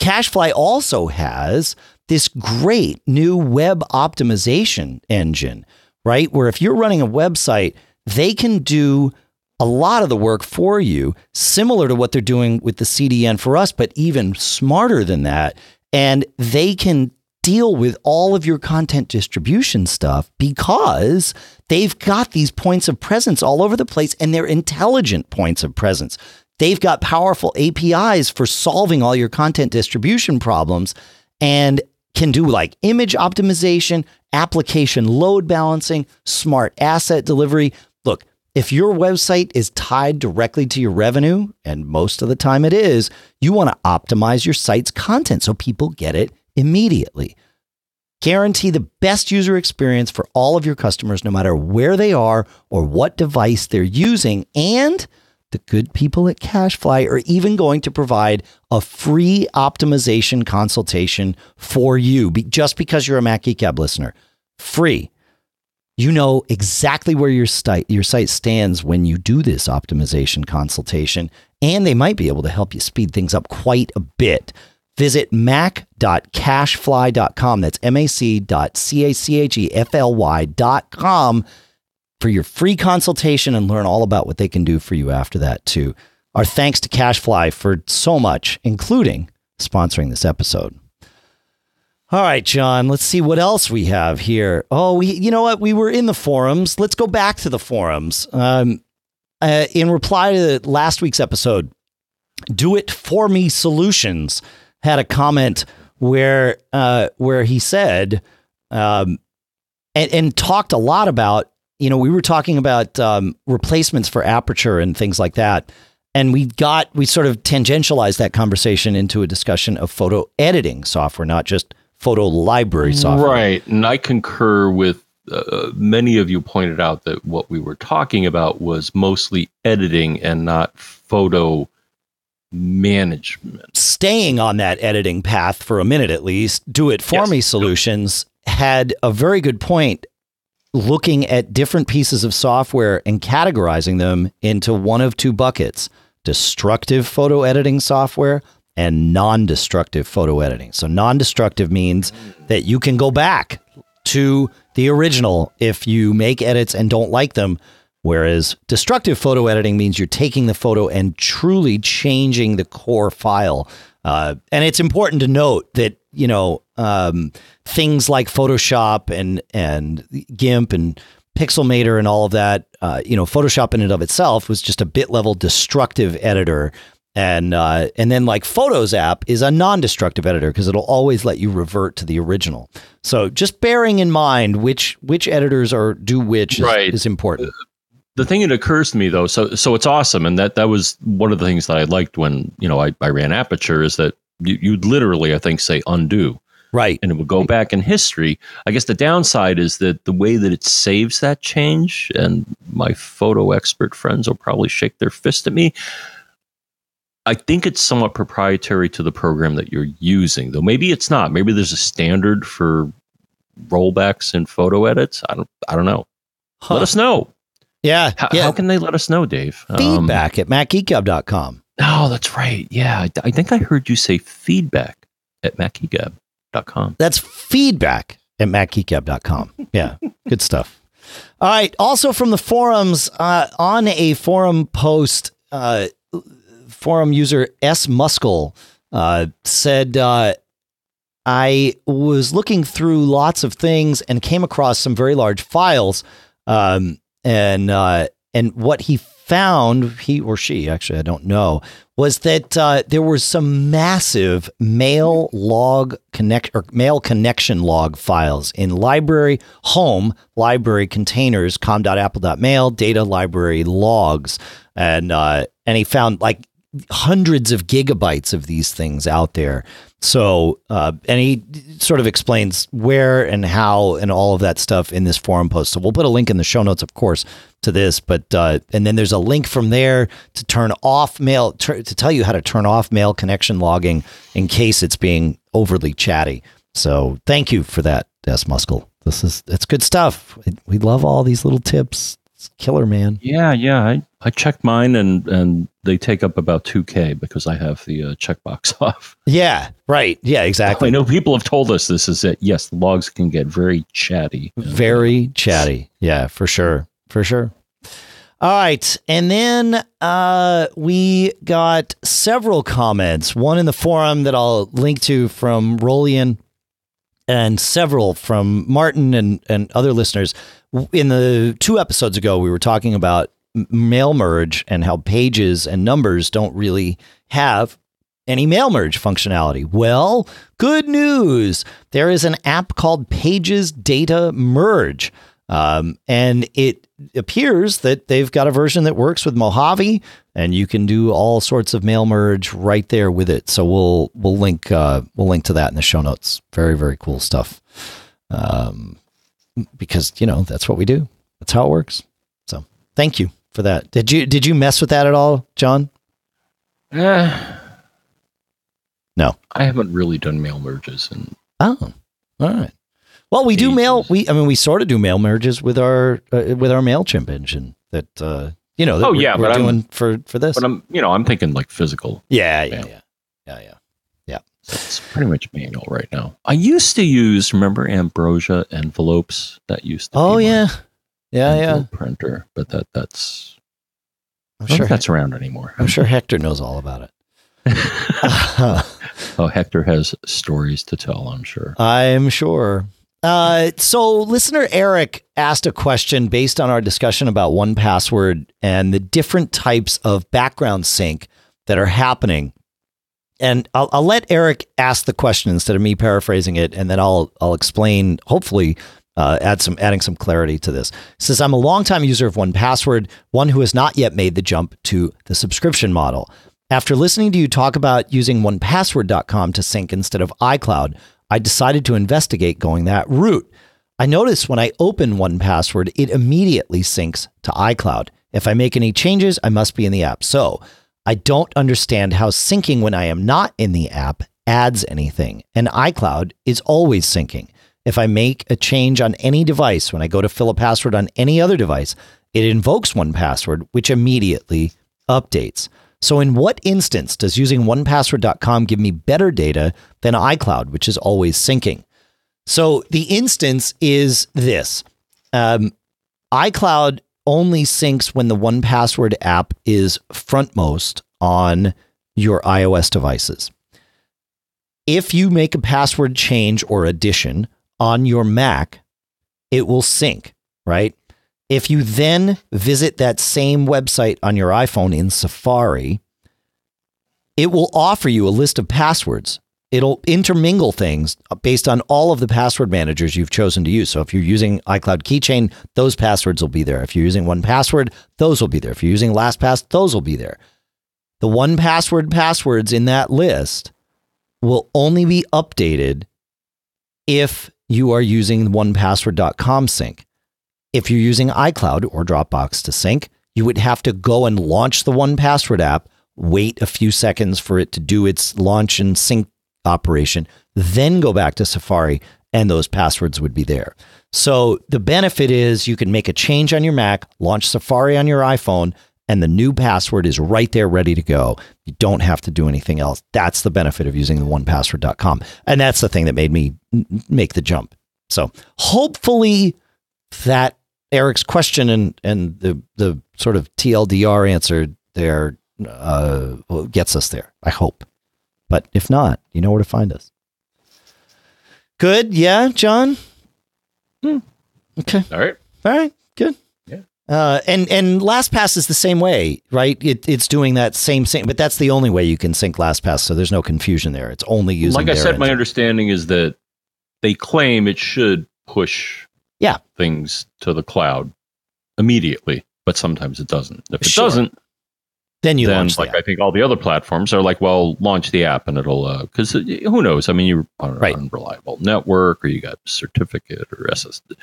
CacheFly also has this great new web optimization engine, right? Where if you're running a website, they can do a lot of the work for you, similar to what they're doing with the CDN for us, but even smarter than that. And they can deal with all of your content distribution stuff because they've got these points of presence all over the place and they're intelligent points of presence. They've got powerful APIs for solving all your content distribution problems and can do like image optimization, application load balancing, smart asset delivery. Look, if your website is tied directly to your revenue, and most of the time it is, you want to optimize your site's content so people get it immediately. Guarantee the best user experience for all of your customers, no matter where they are or what device they're using. And the good people at CacheFly are even going to provide a free optimization consultation for you just because you're a Mac Gab listener. Free. You know exactly where your site your site stands when you do this optimization consultation, and they might be able to help you speed things up quite a bit. Visit mac.cachefly.com. That's M-A-C dot C-A-C-H-E-F-L-Y dot com for your free consultation and learn all about what they can do for you after that too. Our thanks to CacheFly for so much, including sponsoring this episode. All right, John, let's see what else we have here. Oh, we, you know what? We were in the forums. Let's go back to the forums. Um, uh, in reply to last week's episode, Do It For Me Solutions had a comment where uh, where he said um, and, and talked a lot about you know we were talking about um, replacements for aperture and things like that and we got we sort of tangentialized that conversation into a discussion of photo editing software not just photo library software Right. And I concur with uh, many of you pointed out that what we were talking about was mostly editing and not photo management. staying on that editing path for a minute at least, do it for Yes. me solutions had a very good point looking at different pieces of software and categorizing them into one of two buckets destructive photo editing software and non destructive photo editing. So, non destructive means that you can go back to the original if you make edits and don't like them. Whereas destructive photo editing means you're taking the photo and truly changing the core file. Uh, and it's important to note that, you know, um, things like Photoshop and, and GIMP and Pixelmator and all of that, uh, you know, Photoshop in and of itself was just a bit level destructive editor and uh, and then like Photos app is a non-destructive editor because it'll always let you revert to the original. So just bearing in mind which which editors are do which is, Right. is important. the thing that occurs to me though, so so it's awesome, and that that was one of the things that I liked when you know I, I ran Aperture is that you, you'd literally I think say undo, Right. and it would go back in history. I guess the downside is that the way that it saves that change, and my photo expert friends will probably shake their fist at me. I think it's somewhat proprietary to the program that you're using, though. Maybe it's not. Maybe there's a standard for rollbacks and photo edits. I don't. I don't know. Huh. Let us know. yeah. How, yeah. how can they let us know, Dave? Um, feedback at macgeekgab.com. oh, that's right. Yeah, I, I think I heard you say feedback at macgeekgab.com. That's feedback at macgeekgab.com. Yeah. good stuff. All right. Also from the forums, uh, on a forum post, uh, forum user S Muscle uh, said, uh, I was looking through lots of things and came across some very large files. Um, and uh, and what he found, he or she actually, I don't know, was that uh, there was some massive mail log connect or mail connection log files in library home library containers com.apple.mail data library logs. And uh, and he found like hundreds of gigabytes of these things out there. So, uh, and he sort of explains where and how and all of that stuff in this forum post. So we'll put a link in the show notes, of course, to this. But uh, and then there's a link from there to turn off mail to tell you how to turn off mail connection logging in case it's being overly chatty. So thank you for that, S Muscle. This is it's good stuff. We love all these little tips. It's killer, man. Yeah, yeah. I, I checked mine and, and they take up about 2K because I have the uh, checkbox off. Yeah, right. Yeah, exactly. I know people have told us this is it. Yes, the logs can get very chatty. Very chatty. Yeah, for sure. For sure. All right. And then uh, we got several comments. One in the forum that I'll link to from Rolian and several from Martin and, and other listeners. In the two episodes ago, we were talking about mail merge and how pages and numbers don't really have any mail merge functionality. Well, good news. There is an app called Pages Data Merge. Um, and it appears that they've got a version that works with Mojave, and you can do all sorts of mail merge right there with it. So we'll we'll link uh, we'll link to that in the show notes. Very very cool stuff. Um, because you know that's what we do. That's how it works. So thank you for that. Did you did you mess with that at all, John? Eh, No. I haven't really done mail merges. And Oh, all right. Well, we do mail. We I mean, we sort of do mail merges with our uh, with our Mailchimp engine that uh, you know. That Oh, we're, yeah, we're but I'm- doing for for this. but I'm you know I'm thinking like physical. yeah, yeah, Mail. yeah, yeah, yeah. It's pretty much manual right now. I used to use remember Ambrosia envelopes that used to. Oh be my yeah, yeah, printer, but that that's I'm sure. that's around anymore. I'm sure Hector knows all about it. oh, Hector has stories to tell. I'm sure. I'm sure. Uh, so, listener Eric asked a question based on our discussion about 1Password and the different types of background sync that are happening. And I'll, I'll let Eric ask the question instead of me paraphrasing it, and then I'll I'll explain. Hopefully, uh, add some adding some clarity to this. It says I'm a longtime user of 1Password, one who has not yet made the jump to the subscription model. After listening to you talk about using 1Password.com to sync instead of iCloud, I decided to investigate going that route. I notice when I open 1Password, it immediately syncs to iCloud. If I make any changes, I must be in the app. So I don't understand how syncing when I am not in the app adds anything. And iCloud is always syncing. If I make a change on any device, when I go to fill a password on any other device, it invokes 1Password, which immediately updates. So, in what instance does using 1password.com give me better data than iCloud, which is always syncing? So, the instance is this um, iCloud only syncs when the 1Password app is frontmost on your iOS devices. If you make a password change or addition on your Mac, it will sync, right? If you then visit that same website on your iPhone in Safari, it will offer you a list of passwords. It'll intermingle things based on all of the password managers you've chosen to use. So if you're using iCloud Keychain, those passwords will be there. If you're using 1Password, those will be there. If you're using LastPass, those will be there. The 1Password passwords in that list will only be updated if you are using 1password.com sync. If you're using iCloud or Dropbox to sync, you would have to go and launch the 1Password app, wait a few seconds for it to do its launch and sync operation, then go back to Safari and those passwords would be there. So the benefit is you can make a change on your Mac, launch Safari on your iPhone, and the new password is right there ready to go. You don't have to do anything else. That's the benefit of using the 1password.com. And that's the thing that made me make the jump. So hopefully that Eric's question and, and the, the sort of TLDR answer there uh, gets us there. I hope. But if not, you know where to find us. Good. Yeah, John? Hmm. Okay. All right. All right. Yeah. Uh, and and LastPass is the same way, right? It, it's doing that same thing, but that's the only way you can sync LastPass. So there's no confusion there. It's only using. Like I said, my understanding is that they claim it should push Yeah. things to the cloud immediately, but sometimes it doesn't. If it Sure. doesn't, then you then launch the like app. I think all the other platforms are like, well, launch the app and it'll because who knows? I mean, you're on an Right. unreliable network or you got certificate or SSD.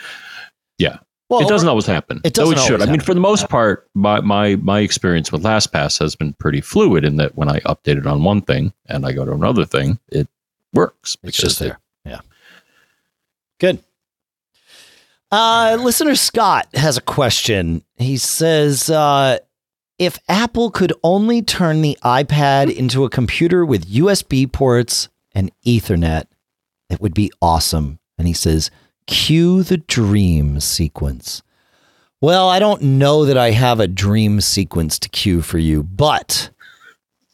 Well, it doesn't always happen. it doesn't it should. I mean, for the most part, my, my my experience with LastPass has been pretty fluid in that when I update it on one thing and I go to another thing, it works. It's just it- there. Yeah. Good. Uh, listener Scott has a question. He says, uh, if Apple could only turn the iPad into a computer with USB ports and Ethernet, it would be awesome. And he says, cue the dream sequence. Well, I don't know that I have a dream sequence to cue for you, but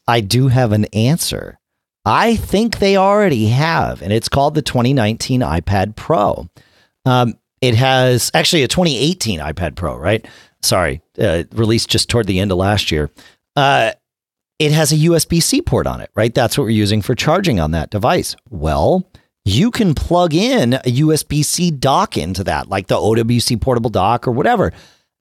I do have an answer. I think they already have, and it's called the 2019 iPad Pro. Um, it has actually a 2018 iPad Pro, right? Sorry, uh, released just toward the end of last year. Uh, it has a USB C port on it, right? That's what we're using for charging on that device. Well, you can plug in a USB C dock into that, like the OWC portable dock or whatever,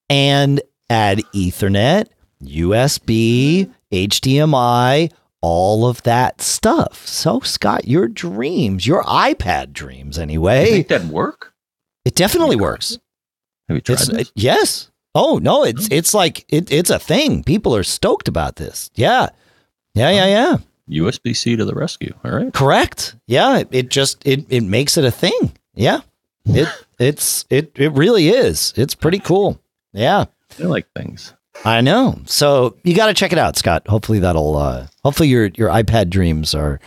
and add Ethernet, USB, HDMI, all of that stuff. So, Scott, your dreams, your iPad dreams, You anyway, think that'd work? it definitely works. Have you tried It's, this? Uh, yes. Oh no, it's oh. it's like it, it's a thing. People are stoked about this. Yeah, yeah, yeah, oh. yeah. USB C to the rescue. All right. Correct. Yeah, it, it just it it makes it a thing. Yeah, it it's it it really is. It's pretty cool. Yeah, I like things. I know. So you got to check it out, Scott. Hopefully that'll uh hopefully your your iPad dreams are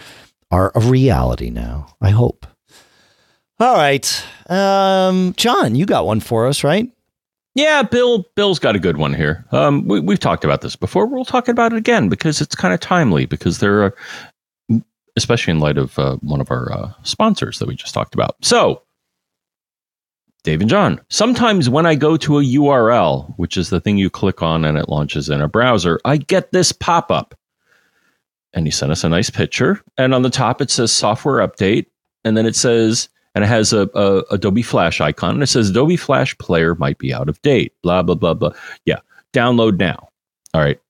are a reality now. I hope. All right. Um John, you got one for us, right? Yeah, Bill. Bill's got a good one here. Um, we, we've talked about this before. We'll talk about it again because it's kind of timely. Because there are, especially in light of uh, one of our uh, sponsors that we just talked about. So, Dave and John. Sometimes when I go to a URL, which is the thing you click on and it launches in a browser, I get this pop up. And he sent us a nice picture, and on the top it says software update, and then it says and it has a, a Adobe Flash icon, and it says Adobe Flash Player might be out of date. Blah blah blah blah. Yeah, download now. All right.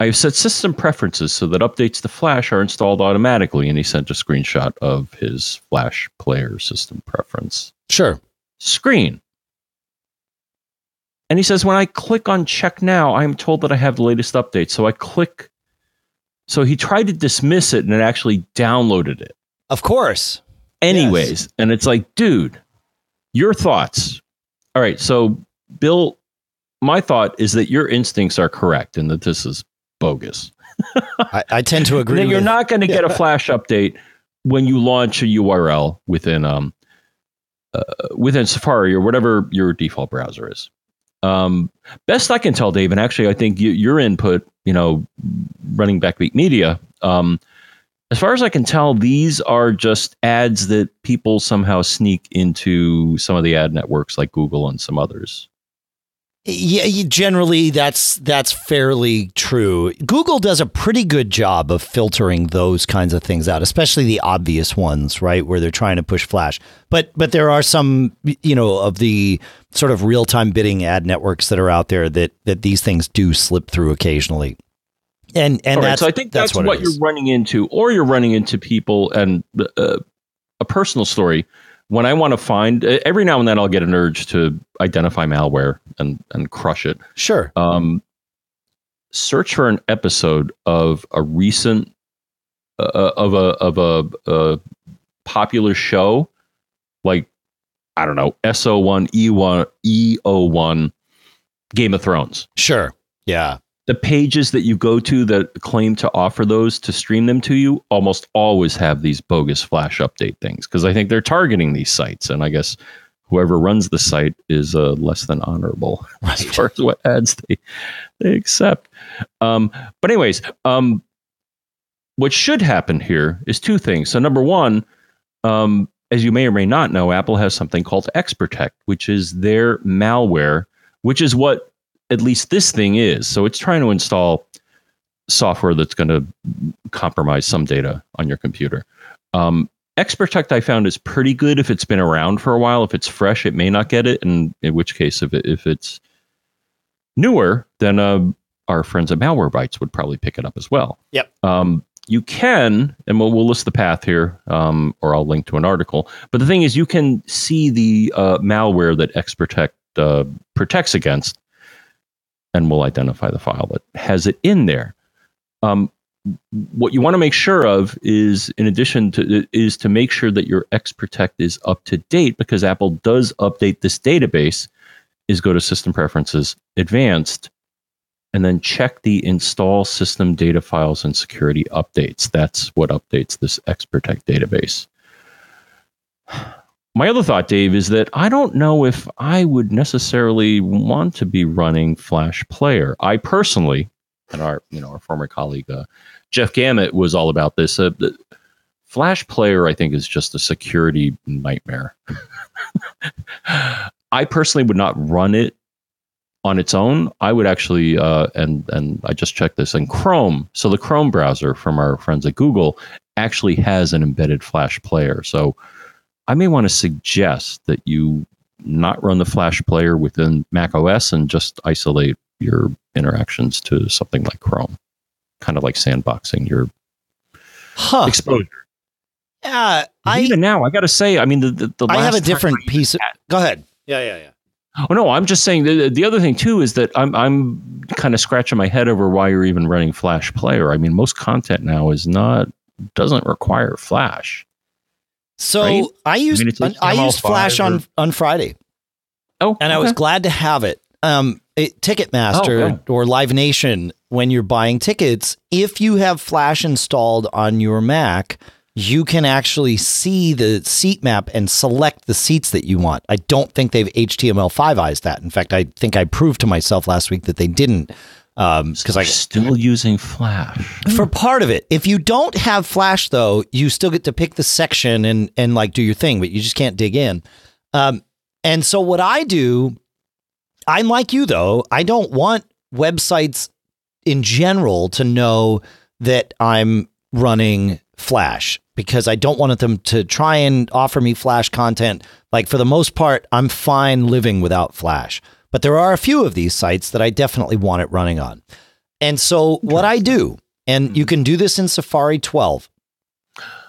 I have set system preferences so that updates to Flash are installed automatically, and he sent a screenshot of his Flash Player system preference Sure. screen. And he says, when I click on check now, I'm told that I have the latest update. So I click. So he tried to dismiss it and it actually downloaded it Of course. Anyways and it's like dude your thoughts all right so bill my thought is that your instincts are correct and that this is bogus. I, I tend to agree. you're not going to get a flash update when you launch a URL within um uh, within Safari or whatever your default browser is. Um, best I can tell, Dave, and actually, I think you, your input, you know, running Backbeat Media, um, as far as I can tell, these are just ads that people somehow sneak into some of the ad networks like Google and some others. Yeah, generally that's that's fairly true. Google does a pretty good job of filtering those kinds of things out, especially the obvious ones, right, where they're trying to push flash. But but there are some, you know, of the sort of real-time bidding ad networks that are out there that that these things do slip through occasionally. And and right, that's so I think that's, what, what, you're running into, or you're running into people and uh, a personal story. When I want to find, uh, every now and then I'll get an urge to identify malware and and crush it. Sure. Um, search for an episode of a recent uh, of a of a, a popular show, like I don't know, SO one E one EO one, Game of Thrones Sure. Yeah. The pages that you go to that claim to offer those to stream them to you almost always have these bogus flash update things because I think they're targeting these sites, and I guess whoever runs the site is uh, less than honorable as far as what ads they they accept. Um, but anyways, um, what should happen here is two things. So number one, um, as you may or may not know, Apple has something called XProtect, which is their malware, which is what at least this thing is. So it's trying to install software that's going to compromise some data on your computer. Um, XProtect I found is pretty good if it's been around for a while. If it's fresh, it may not get it, and in which case, if it, if it's newer, then uh, our friends at Malwarebytes would probably pick it up as well. Yep. Um, you can, and we'll, we'll list the path here, um, or I'll link to an article. But the thing is, you can see the uh, malware that XProtect uh, protects against, and we'll identify the file that has it in there. Um, what you want to make sure of is, in addition to, is to make sure that your XProtect is up to date because Apple does update this database. Is go to System Preferences, Advanced, and then check the install system data files and security updates. That's what updates this XProtect database. My other thought, Dave, is that I don't know if I would necessarily want to be running Flash Player. I personally, and our you know our former colleague uh, Jeff Gamet was all about this. Uh, Flash Player, I think, is just a security nightmare. I personally would not run it on its own. I would actually, uh, and and I just checked this in Chrome. So the Chrome browser from our friends at Google actually has an embedded Flash player. So I may want to suggest that you not run the Flash player within Mac OS and just isolate your interactions to something like Chrome, kind of like sandboxing your Huh. exposure. Yeah. I Even now, I got to say, I mean, the the, the I have a different I piece of Go ahead. Yeah, yeah, yeah. Oh no, I'm just saying the the other thing too is that I'm I'm kind of scratching my head over why you're even running Flash Player. I mean, most content now is not doesn't require Flash. So Right? I used I HTML5 used Flash on or- on Friday, Oh, and I was glad to have it. Um, it, Ticketmaster Oh, or Live Nation, when you're buying tickets, if you have Flash installed on your Mac, you can actually see the seat map and select the seats that you want. I don't think they've HTML5ized that. In fact, I think I proved to myself last week that they didn't. Um, because I'm still using Flash. for part of it. If you don't have Flash though, you still get to pick the section and and like do your thing, but you just can't dig in. Um, and so what I do, I'm like you though. I don't want websites in general to know that I'm running Flash because I don't want them to try and offer me Flash content. Like for the most part, I'm fine living without Flash. But there are a few of these sites that I definitely want it running on. And so what I do, and you mm. can do this in Safari 12,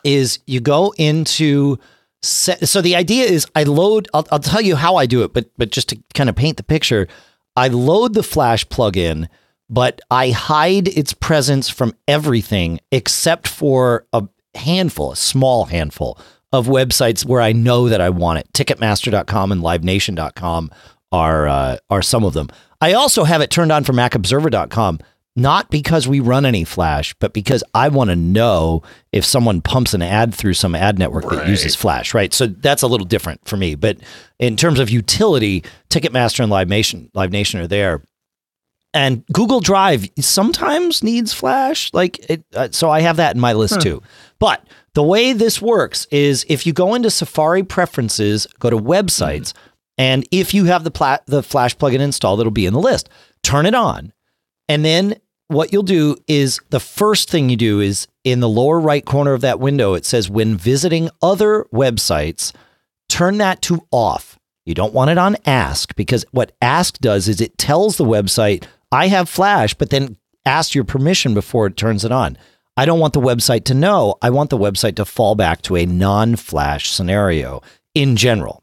is you go into set, so the idea is I load I'll, I'll tell you how I do it, but but just to kind of paint the picture, I load the Flash plugin, but I hide its presence from everything except for a handful, a small handful of websites where I know that I want it. Ticketmaster.com and LiveNation.com are uh, are some of them. I also have it turned on for MacObserver.com, not because we run any Flash, but because I want to know if someone pumps an ad through some ad network that uses Flash, right? So that's a little different for me. But in terms of utility, Ticketmaster and Live Nation, Live Nation are there. And Google Drive sometimes needs Flash, like it, uh, so. I have that in my list too. But the way this works is if you go into Safari preferences, go to websites, and if you have the pla- the Flash plugin installed, it'll be in the list. Turn it on, and then what you'll do is the first thing you do is in the lower right corner of that window, it says when visiting other websites, turn that to off. You don't want it on Ask because what Ask does is it tells the website, I have Flash, but then asks your permission before it turns it on. I don't want the website to know. I want the website to fall back to a non Flash scenario in general.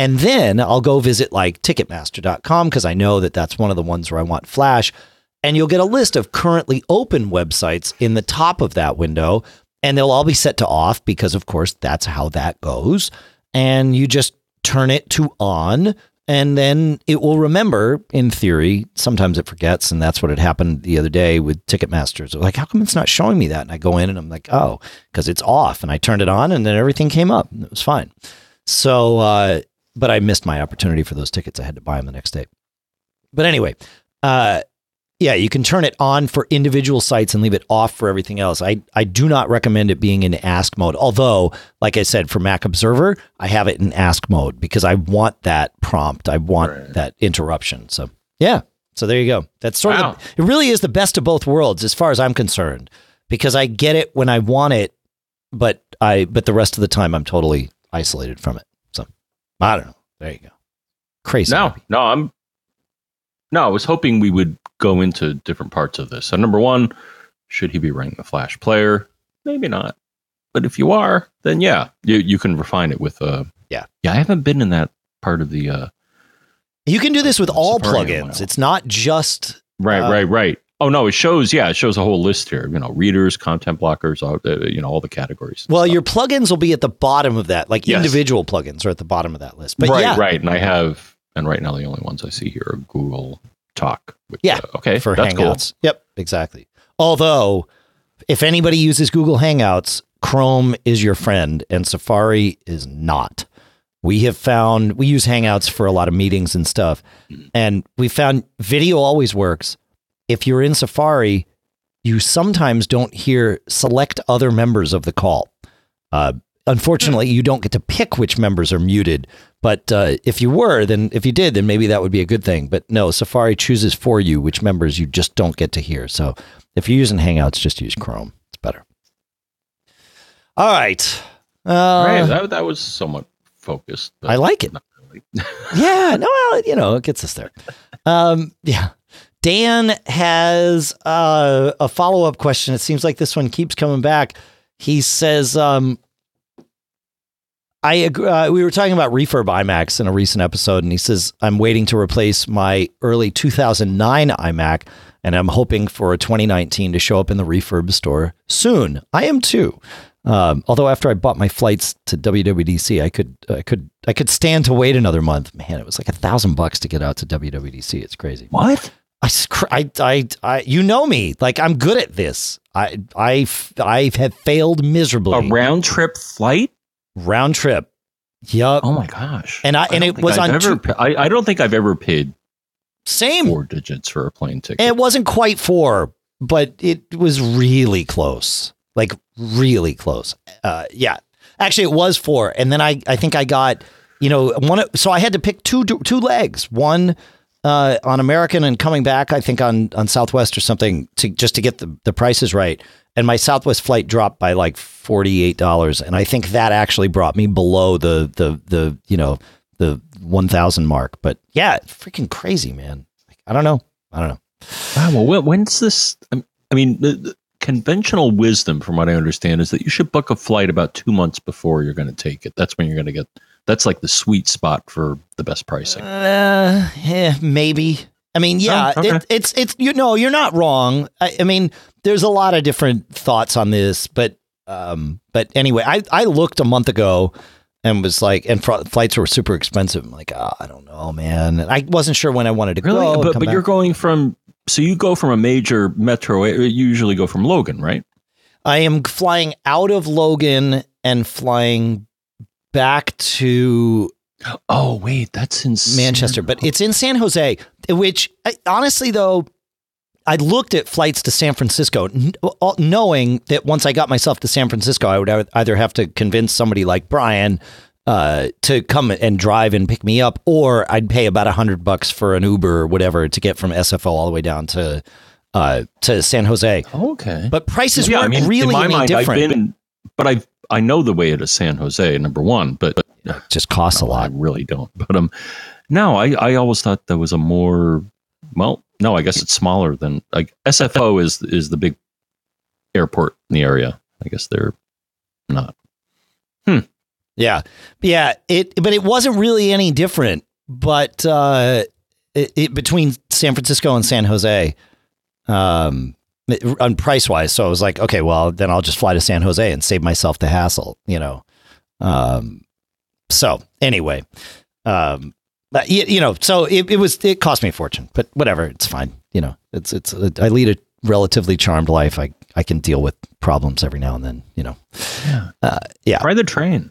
And then I'll go visit like Ticketmaster.com because I know that that's one of the ones where I want Flash. And you'll get a list of currently open websites in the top of that window. And they'll all be set to off because, of course, that's how that goes. And you just turn it to on. And then it will remember, in theory. Sometimes it forgets. And that's what had happened the other day with Ticketmasters. Like, how come it's not showing me that? And I go in and I'm like, oh, because it's off. And I turned it on and then everything came up. And it was fine. So, uh, but I missed my opportunity for those tickets. I had to buy them the next day. But anyway, uh, yeah, you can turn it on for individual sites and leave it off for everything else. I, I do not recommend it being in ask mode. Although, like I said, for Mac Observer, I have it in ask mode because I want that prompt. I want Right. that interruption. So, yeah. So there you go. That's sort Wow. of, the, it really is the best of both worlds as far as I'm concerned because I get it when I want it, but I, but the rest of the time I'm totally isolated from it. I don't know. There you go. Crazy. No, no, I'm no. I was hoping we would go into different parts of this. So, number one, should he be running the Flash player? Maybe not. But if you are, then yeah, you you can refine it with uh Yeah. yeah. I haven't been in that part of the uh You can do this with all Safari in a plugins. It's not just right, Uh, right, right. Oh no, it shows yeah, it shows a whole list here. You know, readers, content blockers, all uh, you know, all the categories. well, stuff. your plugins will be at the bottom of that. Like Yes. individual plugins are at the bottom of that list. But right, yeah, right. And I have and right now the only ones I see here are Google Talk. Which, Yeah, uh, okay, for that's Hangouts. Yep, exactly. Although, if anybody uses Google Hangouts, Chrome is your friend and Safari is not. We have found we use Hangouts for a lot of meetings and stuff, and we found video always works. If you're in Safari, you sometimes don't hear select other members of the call. Uh, unfortunately, you don't get to pick which members are muted. But uh, if you were, then if you did, then maybe that would be a good thing. But no, Safari chooses for you which members you just don't get to hear. So if you're using Hangouts, just use Chrome. It's better. All right. Uh. Right, that, that was somewhat focused. I like it. really. yeah, no, well, you know, it gets us there. Um, yeah. Dan has uh, a follow up question. It seems like this one keeps coming back. He says, um, I agree. Uh, we were talking about refurb iMacs in a recent episode, and he says, I'm waiting to replace my early 2009 iMac, and I'm hoping for a 2019 to show up in the refurb store soon. I am too. Um, although after I bought my flights to WWDC, I could, I could, I could stand to wait another month. Man, it was like a thousand bucks to get out to WWDC. It's crazy. What? I, I, I, I, you know me. Like I'm good at this. I, I, I have failed miserably. A round trip flight? Round trip. Yup. Oh my gosh! And I- and it was I've on Ever, two- I, I don't think I've ever paid Same. four digits for a plane ticket. It wasn't quite four, but it was really close. Like really close. Uh, yeah. Actually, it was four, and then I, I think I got, you know, one. So I had to pick two, two legs. One uh, on American and coming back, I think on on Southwest or something to just to get the the prices right. And my Southwest flight dropped by like forty eight dollars, and I think that actually brought me below the the the you know the one thousand mark. But yeah, freaking crazy, man. Like, I don't know. I don't know. wow. Well, when's this? I mean, the, the conventional wisdom, from what I understand, is that you should book a flight about two months before you're going to take it. That's when you're going to get. That's like the sweet spot for the best pricing. Uh, yeah, maybe. I mean, yeah, Oh, okay. it, it's it's you know you're not wrong. I, I mean, there's a lot of different thoughts on this, but um, but anyway, I I looked a month ago and was like, and fr- flights were super expensive. I'm like, oh, I don't know, man. And I wasn't sure when I wanted to Really? go. but but back. you're going from so you go from a major metro. You usually go from Logan, right? I am flying out of Logan and flying back to Oh wait, that's in Manchester, but it's in San Jose. Which honestly, though, I looked at flights to San Francisco, knowing that once I got myself to San Francisco, I would either have to convince somebody like Brian uh, to come and drive and pick me up, or I'd pay about a hundred bucks for an Uber or whatever to get from SFO all the way down to uh, to San Jose. Okay, but prices yeah, weren't I mean, really any mind, different. I've been, but I I know the way to San Jose, number one, but it just costs no, a lot. I really don't. But um, no, I I always thought there was a more well, no, I guess it's smaller than like SFO is is the big airport in the area. I guess they're not. Hmm. Yeah, yeah. It, but it wasn't really any different. But uh, it, it between San Francisco and San Jose, um, on price wise. So I was like, okay, well, then I'll just fly to San Jose and save myself the hassle, you know. Um, so anyway, um, you, you know, so it, it was it cost me a fortune, but whatever, it's fine. You know, it's it's I lead a relatively charmed life. I I can deal with problems every now and then. You know, yeah, uh, yeah. Try the train.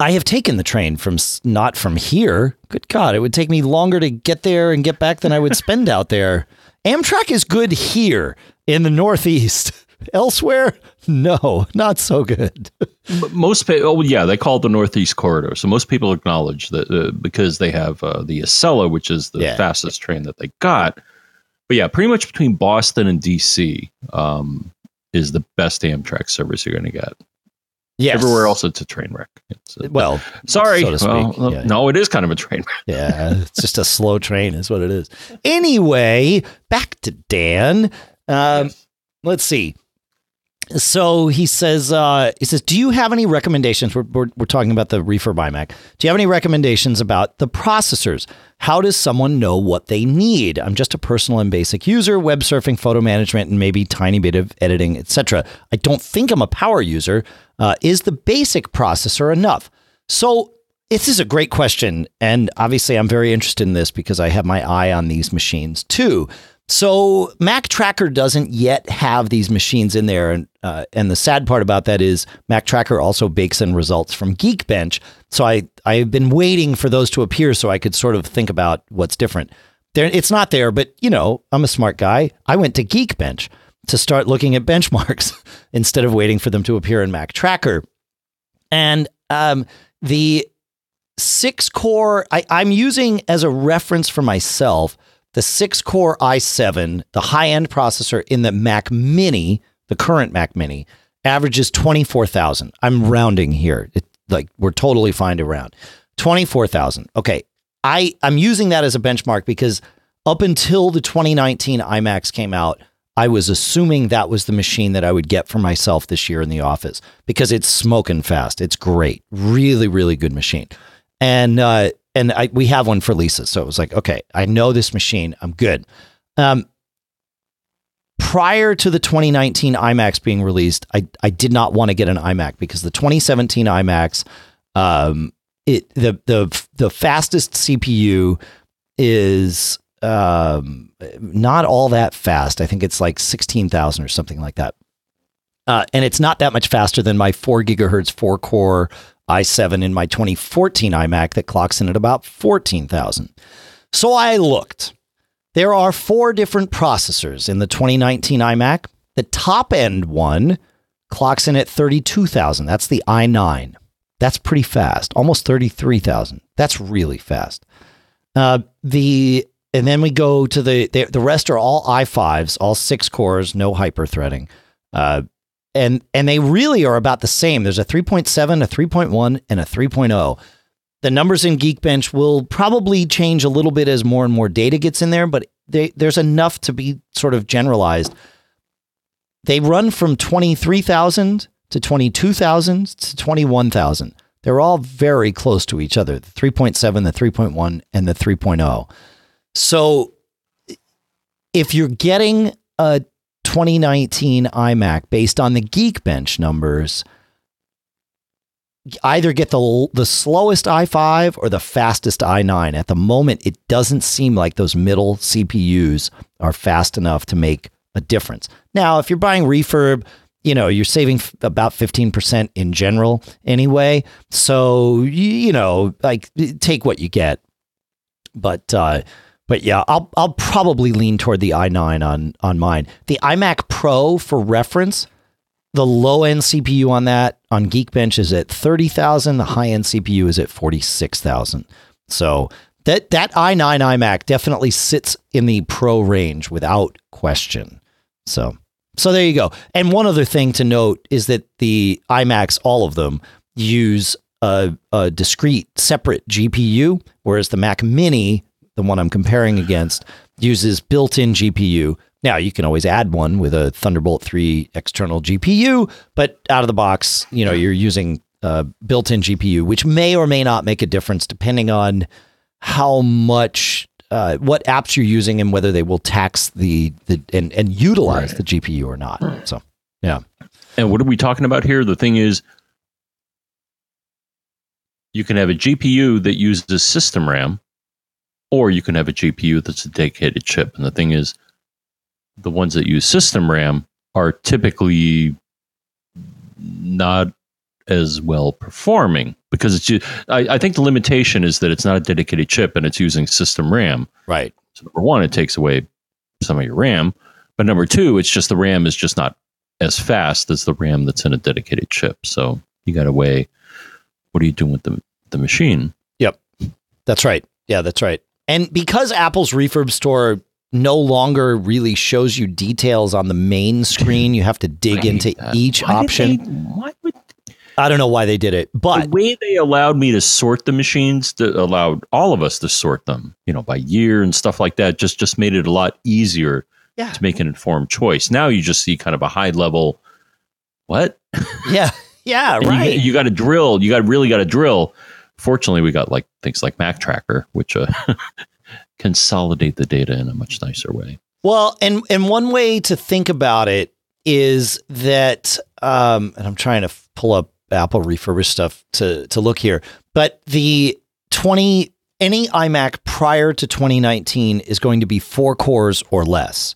I have taken the train from not from here. Good God, it would take me longer to get there and get back than I would spend out there. Amtrak is good here in the Northeast. Elsewhere, no, not so good. most people, oh yeah, they call it the Northeast Corridor. So most people acknowledge that uh, because they have uh, the Acela, which is the yeah. fastest train that they got. But yeah, pretty much between Boston and DC um, is the best Amtrak service you're going to get. Yes. Everywhere else, it's a train wreck. A, well, sorry. So well, yeah. No, it is kind of a train wreck. yeah, it's just a slow train, is what it is. Anyway, back to Dan. Um, yes. Let's see. So he says, uh, he says, do you have any recommendations? We're, we're, we're, talking about the refurb iMac. Do you have any recommendations about the processors? How does someone know what they need? I'm just a personal and basic user, web surfing, photo management, and maybe tiny bit of editing, etc. I don't think I'm a power user. Uh, is the basic processor enough? So this is a great question. And obviously, I'm very interested in this because I have my eye on these machines too. So Mactracker doesn't yet have these machines in there, and uh, and the sad part about that is Mactracker also bakes in results from Geekbench. So I I've been waiting for those to appear so I could sort of think about what's different. There, it's not there, but you know I'm a smart guy. I went to Geekbench to start looking at benchmarks instead of waiting for them to appear in Mactracker, and um, the six core I, I'm using as a reference for myself the six core i7, the high end processor in the Mac Mini, the current Mac Mini, averages 24,000. I'm rounding here. It, like we're totally fine to round. 24,000. Okay. I, I'm using that as a benchmark because up until the 2019 iMacs came out, I was assuming that was the machine that I would get for myself this year in the office because it's smoking fast. It's great. Really, really good machine. And uh, and I, we have one for Lisa. So it was like, okay, I know this machine. I'm good. Um, prior to the 2019 iMacs being released, I, I did not want to get an iMac because the 2017 iMacs, um, it the the the fastest CPU is um, not all that fast. I think it's like 16,000 or something like that. Uh, and it's not that much faster than my four gigahertz, four core i7 in my 2014 iMac that clocks in at about 14,000. So I looked. There are four different processors in the 2019 iMac. The top end one clocks in at 32,000. That's the i9. That's pretty fast, almost 33,000. That's really fast. Uh, the and then we go to the, the rest are all i5s, all six cores, no hyper threading. Uh, and and they really are about the same. There's a 3.7, a 3.1, and a 3.0. The numbers in Geekbench will probably change a little bit as more and more data gets in there, but they, there's enough to be sort of generalized. They run from 23,000 to 22,000 to 21,000. They're all very close to each other the 3.7, the 3.1, and the 3.0. So if you're getting a 2019 iMac based on the Geekbench numbers, either get the the slowest i5 or the fastest i9. At the moment, it doesn't seem like those middle CPUs are fast enough to make a difference. Now, if you're buying refurb, you know, you're saving f- about 15% in general anyway. So, you, you know, like take what you get. But uh but yeah, I'll I'll probably lean toward the i9 on on mine. The iMac Pro for reference, the low end CPU on that on Geekbench is at 30,000, the high end CPU is at 46,000. So that that i9 iMac definitely sits in the pro range without question. So so there you go. And one other thing to note is that the iMacs, all of them, use a, a discrete separate GPU, whereas the Mac Mini, the one I'm comparing against, uses built-in GPU. Now you can always add one with a Thunderbolt 3 external GPU, but out of the box, you know, you're using a built-in GPU, which may or may not make a difference depending on how much uh, what apps you're using and whether they will tax the the and, and utilize Right. the GPU or not. So yeah. And what are we talking about here? The thing is, you can have a GPU that uses system RAM, or you can have a GPU that's a dedicated chip. And the thing is, the ones that use system RAM are typically not as well performing because it's. ju- I, I think the limitation is that it's not a dedicated chip and it's using system RAM. Right. So number one, it takes away some of your RAM, but number two, it's just the RAM is just not as fast as the RAM that's in a dedicated chip. So you got to weigh what are you doing with the the machine? Yep. That's right. Yeah, that's right. And because Apple's Refurb store no longer really shows you details on the main screen, you have to dig into that. each Why option. they- why would I don't know why they did it, but the way they allowed me to sort the machines, that allowed all of us to sort them, you know, by year and stuff like that, just just made it a lot easier yeah, to make an informed choice. Now you just see kind of a high level. What? yeah, yeah, And you- right. You, got to drill. You got really got to drill. Fortunately, we got like things like Mactracker, which uh, consolidate the data in a much nicer way. Well, and and one way to think about it is that, um, and I'm trying to pull up Apple refurbished stuff to to look here, but the 20 any iMac prior to 2019 is going to be four cores or less.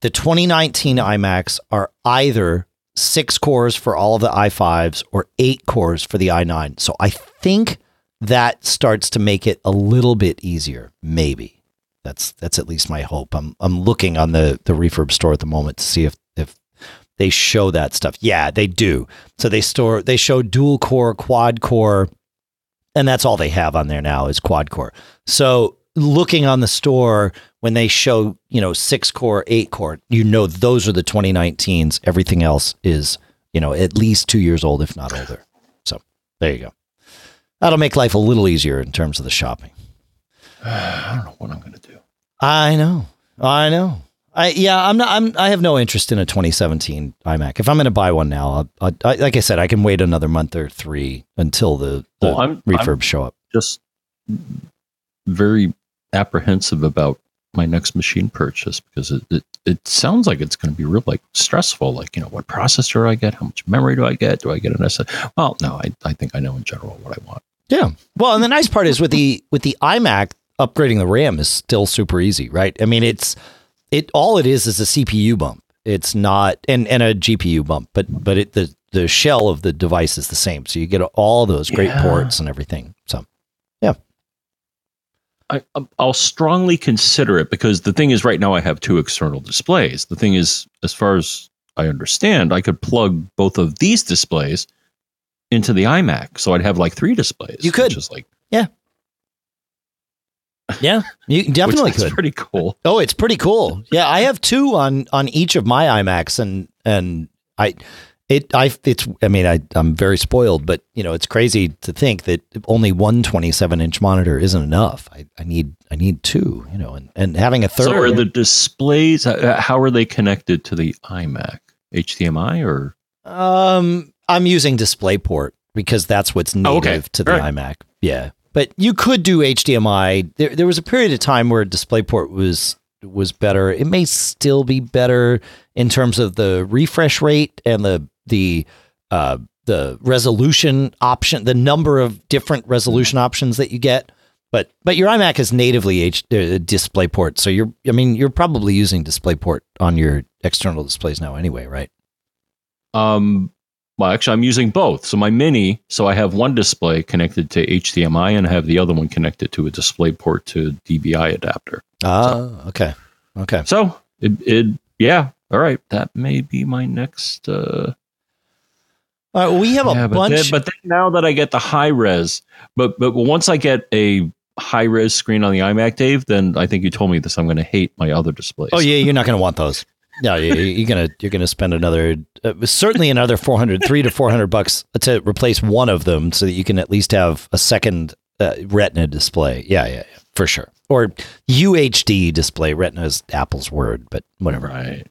The 2019 iMacs are either six cores for all of the i5s or eight cores for the i9. So I think that starts to make it a little bit easier, maybe. That's that's at least my hope. I'm I'm looking on the the refurb store at the moment to see if if they show that stuff. Yeah, they do. So they store they show dual core, quad core, and that's all they have on there now is quad core. So looking on the store when they show you know six core, eight core, you know those are the 2019s. Everything else is you know at least two years old, if not older. So there you go. That'll make life a little easier in terms of the shopping. I don't know what I'm going to do. I know. I know. I yeah, I'm not. I'm. I have no interest in a 2017 iMac. If I'm going to buy one now, I'll, I, I, like I said, I can wait another month or three until the, the Well, I'm- refurbs show up. Just very apprehensive about my next machine purchase because it, it, it sounds like it's going to be real like stressful. Like, you know, what processor do I get? How much memory do I get? Do I get an S? Well, no, I, I think I know in general what I want. Yeah. Well, and the nice part is with the with the iMac, upgrading the RAM is still super easy, right? I mean, it's it all it is is a CPU bump. It's not and and a GPU bump, but but it the the shell of the device is the same. So you get all those great Yeah. ports and everything. So I, um, I'll strongly consider it because the thing is, right now I have two external displays. The thing is, as far as I understand, I could plug both of these displays into the iMac, so I'd have like three displays. You could. just like yeah, yeah, you definitely could. pretty cool. Oh, it's pretty cool. Yeah, I have two on on each of my iMacs, and and I it I it's I mean I I'm very spoiled, but you know it's crazy to think that only one 27 inch monitor isn't enough. I, I need I need two, you know, and and having a third. So are the displays? uh, How are they connected to the iMac? HDMI or Um, I'm using DisplayPort because that's what's native Oh, okay. to the right. iMac. Yeah, but you could do HDMI. There, there was a period of time where DisplayPort was was better. It may still be better in terms of the refresh rate and the the uh, the resolution option, the number of different resolution options that you get. But but your iMac is natively H uh, DisplayPort, so you're I mean you're probably using DisplayPort on your external displays now anyway, right? Um, well, actually, I'm using both. So my mini, so I have one display connected to HDMI, and I have the other one connected to a DisplayPort to DVI adapter. Ah, so, okay, okay. So it, it, yeah, all right. That may be my next. Uh, uh, we have a yeah, bunch. But, then, but then now that I get the high res, but but once I get a high res screen on the iMac, Dave, then I think you told me this. I'm going to hate my other displays. Oh yeah, you're not going to want those. No, you're gonna you're gonna spend another uh, certainly another 400, three to four hundred bucks to replace one of them, so that you can at least have a second uh, Retina display. Yeah, yeah, yeah, for sure. Or UHD display. Retina is Apple's word, but whatever. Right.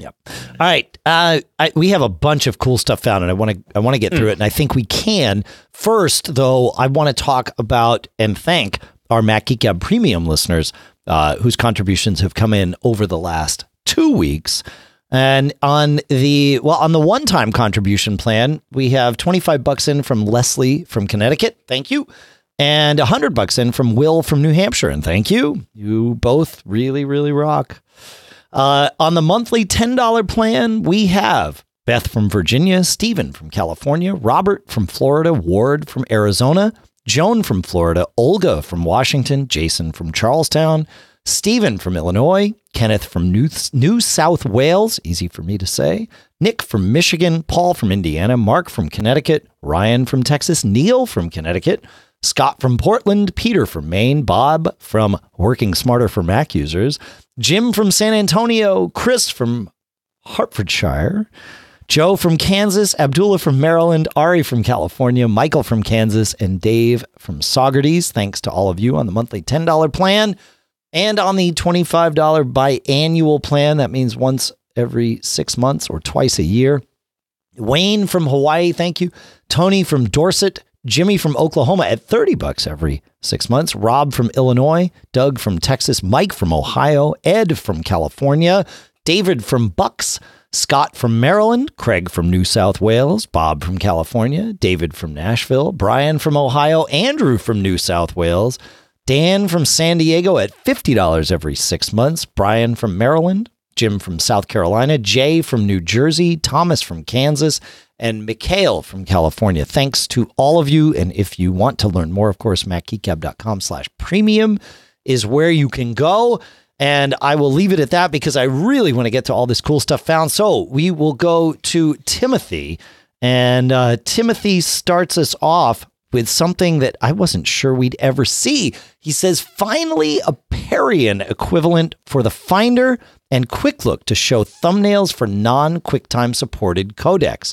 Yep. All right. Uh, I, we have a bunch of cool stuff found, and I want to I want to get through mm. it, and I think we can. First, though, I want to talk about and thank our Mac Geek Gab Premium listeners uh, whose contributions have come in over the last two weeks. And on the well, on the one-time contribution plan, we have 25 bucks in from Leslie from Connecticut. Thank you. And a 100 bucks in from Will from New Hampshire. And thank you. You both really, really rock. Uh, on the monthly $10 plan, we have Beth from Virginia, Stephen from California, Robert from Florida, Ward from Arizona, Joan from Florida, Olga from Washington, Jason from Charlestown, Stephen from Illinois, Kenneth from New, New South Wales, easy for me to say, Nick from Michigan, Paul from Indiana, Mark from Connecticut, Ryan from Texas, Neil from Connecticut, Scott from Portland, Peter from Maine, Bob from Working Smarter for Mac Users, Jim from San Antonio, Chris from Hertfordshire, Joe from Kansas, Abdullah from Maryland, Ari from California, Michael from Kansas, and Dave from Saugerties. Thanks to all of you on the monthly $10 plan and on the $25 biannual plan. That means once every six months or twice a year. Wayne from Hawaii, thank you. Tony from Dorset, Jimmy from Oklahoma at 30 bucks every six months, Rob from Illinois, Doug from Texas, Mike from Ohio, Ed from California, David from Bucks, Scott from Maryland, Craig from New South Wales, Bob from California, David from Nashville, Brian from Ohio, Andrew from New South Wales, Dan from San Diego at $50 every six months, Brian from Maryland, Jim from South Carolina, Jay from New Jersey, Thomas from Kansas, and Mikhail from California. Thanks to all of you. And if you want to learn more, of course, macgeekgab.com slash premium is where you can go. And I will leave it at that because I really want to get to all this cool stuff found. So we will go to Timothy. And uh, Timothy starts us off with something that I wasn't sure we'd ever see. He says, finally, a Perian equivalent for the Finder and Quick Look to show thumbnails for non QuickTime supported codecs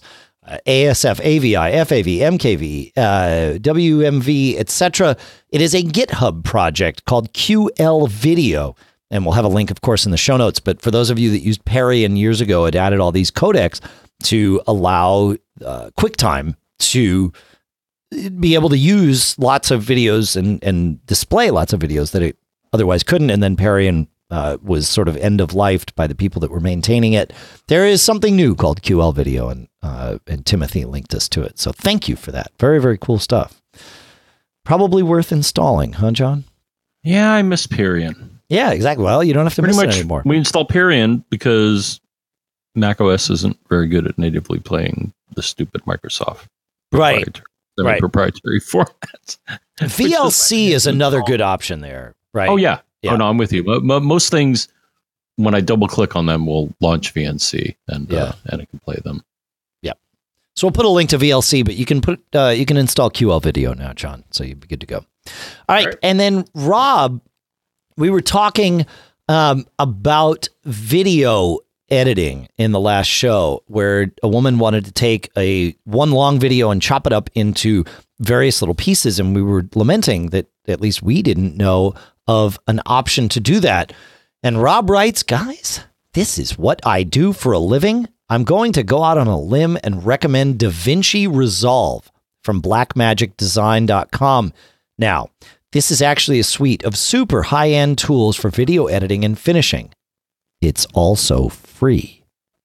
ASF, AVI, FLV, MKV, uh, WMV, etc. It is a GitHub project called QL Video. And we'll have a link, of course, in the show notes. But for those of you that used Perian years ago, it added all these codecs to allow uh, QuickTime to be able to use lots of videos and, and display lots of videos that it otherwise couldn't. And then Perian uh, was sort of end of life by the people that were maintaining it. There is something new called QL Video, and uh, and Timothy linked us to it. So thank you for that. Very very cool stuff. Probably worth installing, huh, John? Yeah, I miss Perian. Yeah, exactly. Well, you don't have to Pretty miss much, it anymore. We install Perian because macOS isn't very good at natively playing the stupid Microsoft right right. proprietary formats. VLC is another good option there, right? Oh yeah, yeah. Oh no, I'm with you. But most things, when I double click on them, will launch VLC and yeah. uh, and it can play them. Yeah. So we'll put a link to VLC, but you can put uh, you can install QL Video now, John. So you'd be good to go. All right, All right. and then Rob, we were talking um, about video editing in the last show where a woman wanted to take a one long video and chop it up into various little pieces and we were lamenting that at least we didn't know of an option to do that. And Rob writes, guys, this is what I do for a living. I'm going to go out on a limb and recommend DaVinci Resolve from blackmagicdesign.com. Now, this is actually a suite of super high end tools for video editing and finishing. It's also free.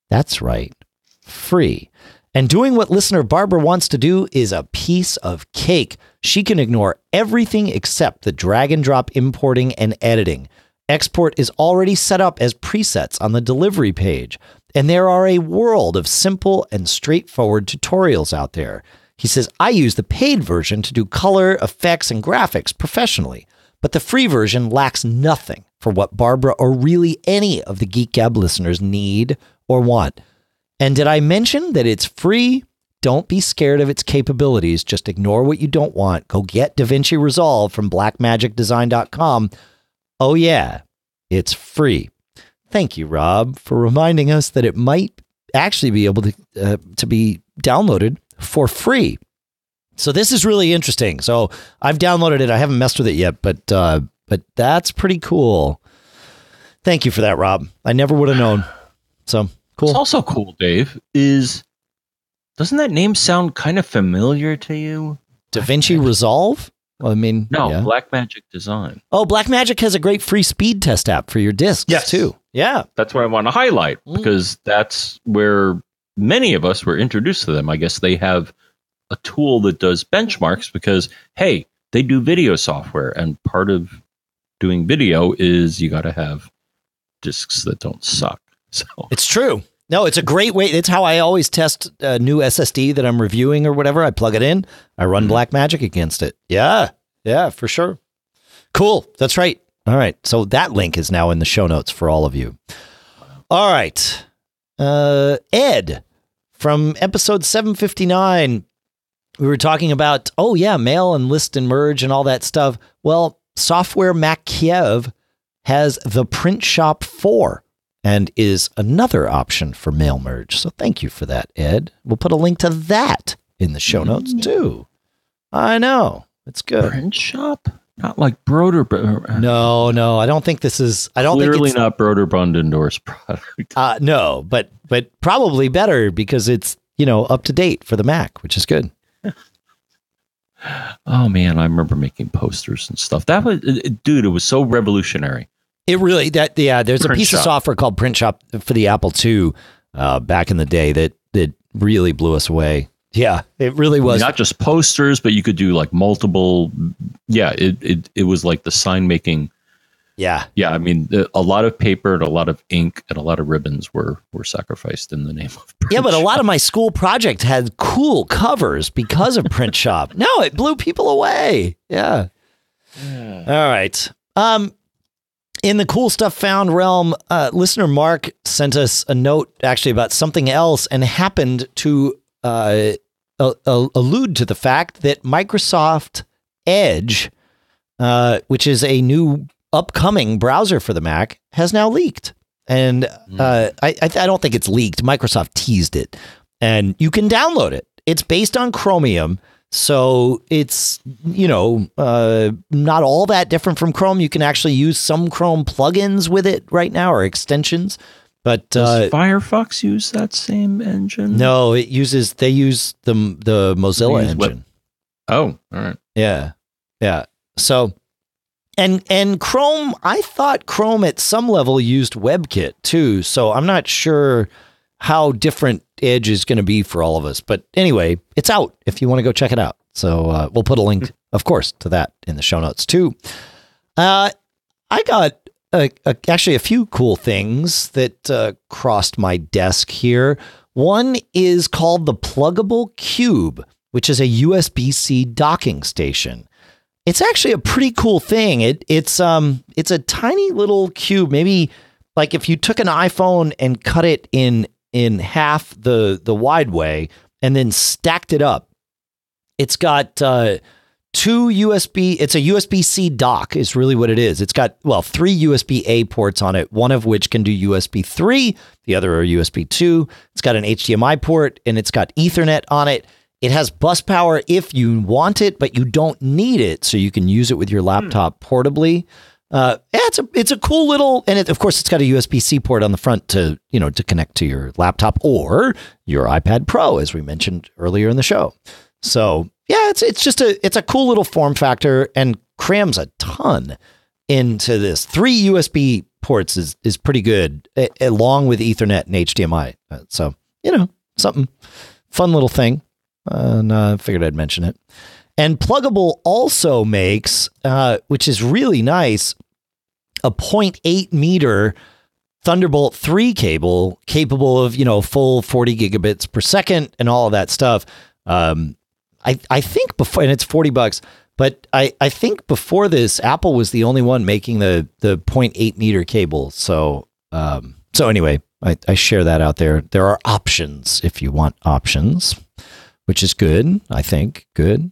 That's right, free. And doing what listener Barbara wants to do is a piece of cake. She can ignore everything except the drag and drop importing and editing. Export is already set up as presets on the delivery page, and there are a world of simple and straightforward tutorials out there. He says, I use the paid version to do color, effects, and graphics professionally, but the free version lacks nothing for what Barbara or really any of the Geek Gab listeners need or want. And did I mention that it's free? Don't be scared of its capabilities. Just ignore what you don't want. Go get DaVinci Resolve from blackmagicdesign.com. Oh, yeah, it's free. Thank you, Rob, for reminding us that it might actually be able to, uh, to be downloaded for free. So this is really interesting. So I've downloaded it. I haven't messed with it yet, but uh, but that's pretty cool. Thank you for that, Rob. I never would have known. So cool. It's also cool, Dave. Is doesn't that name sound kind of familiar to you? Da Vinci Resolve. Well, I mean, No, yeah. Blackmagic Design. Oh, Blackmagic has a great free speed test app for your discs Yes. too. Yeah. That's what I want to highlight Mm. because that's where many of us were introduced to them. I guess they have a tool that does benchmarks because hey, they do video software, and part of doing video is you got to have discs that don't suck. So It's true. No, it's a great way. It's how I always test a new SSD that I'm reviewing or whatever. I plug it in, I run Blackmagic against it. Yeah. Yeah, for sure. Cool. That's right. All right. So that link is now in the show notes for all of you. All right. Uh, Ed from episode 759. We were talking about, oh, yeah, mail and list and merge and all that stuff. Well, Software MacKiev has the Print Shop 4 and is another option for mail merge. So thank you for that, Ed. We'll put a link to that in the show notes too. I know. It's good. print shop, not like Broder. No, no, I don't think this is I don't clearly think it's not Broderbund endorsed product. uh no, but but probably better because it's, you know, up to date for the Mac, which is good. Oh man, I remember making posters and stuff. That was, it- it- dude, it was so revolutionary. It really that yeah, there's a Print piece of software called Print Shop for the Apple II uh back in the day that that really blew us away. Yeah, it really was. Not just posters, but you could do like multiple. Yeah, it it, it was like the sign making. yeah. Yeah, I mean, a lot of paper and a lot of ink and a lot of ribbons were were sacrificed in the name of. Print Yeah, but a lot of my school project had cool covers because of Print Shop. No, it blew people away. Yeah. All right. Um, in the cool stuff found realm, uh, listener Mark sent us a note actually about something else and happened to uh, a- a- allude to the fact that Microsoft Edge, uh, which is a new upcoming browser for the Mac, has now leaked. And uh, I, I, I don't think it's leaked. Microsoft teased it, and you can download it. It's based on Chromium, so it's you know uh, not all that different from Chrome. You can actually use some Chrome plugins with it right now or extensions, but Does uh, Firefox use that same engine? no, it uses they use the the Mozilla They use web- engine. Oh, all right. Yeah. Yeah. So and and Chrome, I thought Chrome at some level used WebKit too. So I'm not sure how different Edge is going to be for all of us. But anyway, it's out if you want to go check it out. So uh, we'll put a link, of course, to that in the show notes too. Uh, I got uh, actually a few cool things that uh, crossed my desk here. One is called the Plugable Cube, which is a USB C docking station. It's actually a pretty cool thing. It it's um it's a tiny little cube, maybe like if you took an iPhone and cut it in in half the the wide way and then stacked it up. It's got uh two USB it's a USB-C dock is really what it is. It's got well, three USB-A ports on it, one of which can do USB 3, the other are USB 2. It's got an HDMI port and it's got Ethernet on it. It has bus power if you want it, but you don't need it, so you can use it with your laptop portably. Uh, yeah, it's a it's a cool little, and it, of course, it's got a USB C port on the front to you know to connect to your laptop or your iPad Pro, as we mentioned earlier in the show. So yeah, it's it's just a it's a cool little form factor and crams a ton into this. Three USB ports is is pretty good, a- along with Ethernet and HDMI. Uh, So you know something fun little thing. And I uh, figured I'd mention it. And Plugable also makes, uh, which is really nice, a 0.8 meter Thunderbolt 3 cable capable of, you know, full 40 gigabits per second and all of that stuff. Um, I, I think before, and it's 40 bucks, but I, I think before this, Apple was the only one making the, the 0.8 meter cable. So, um, so anyway, I, I share that out there. There are options if you want options, which is good, I think. Good.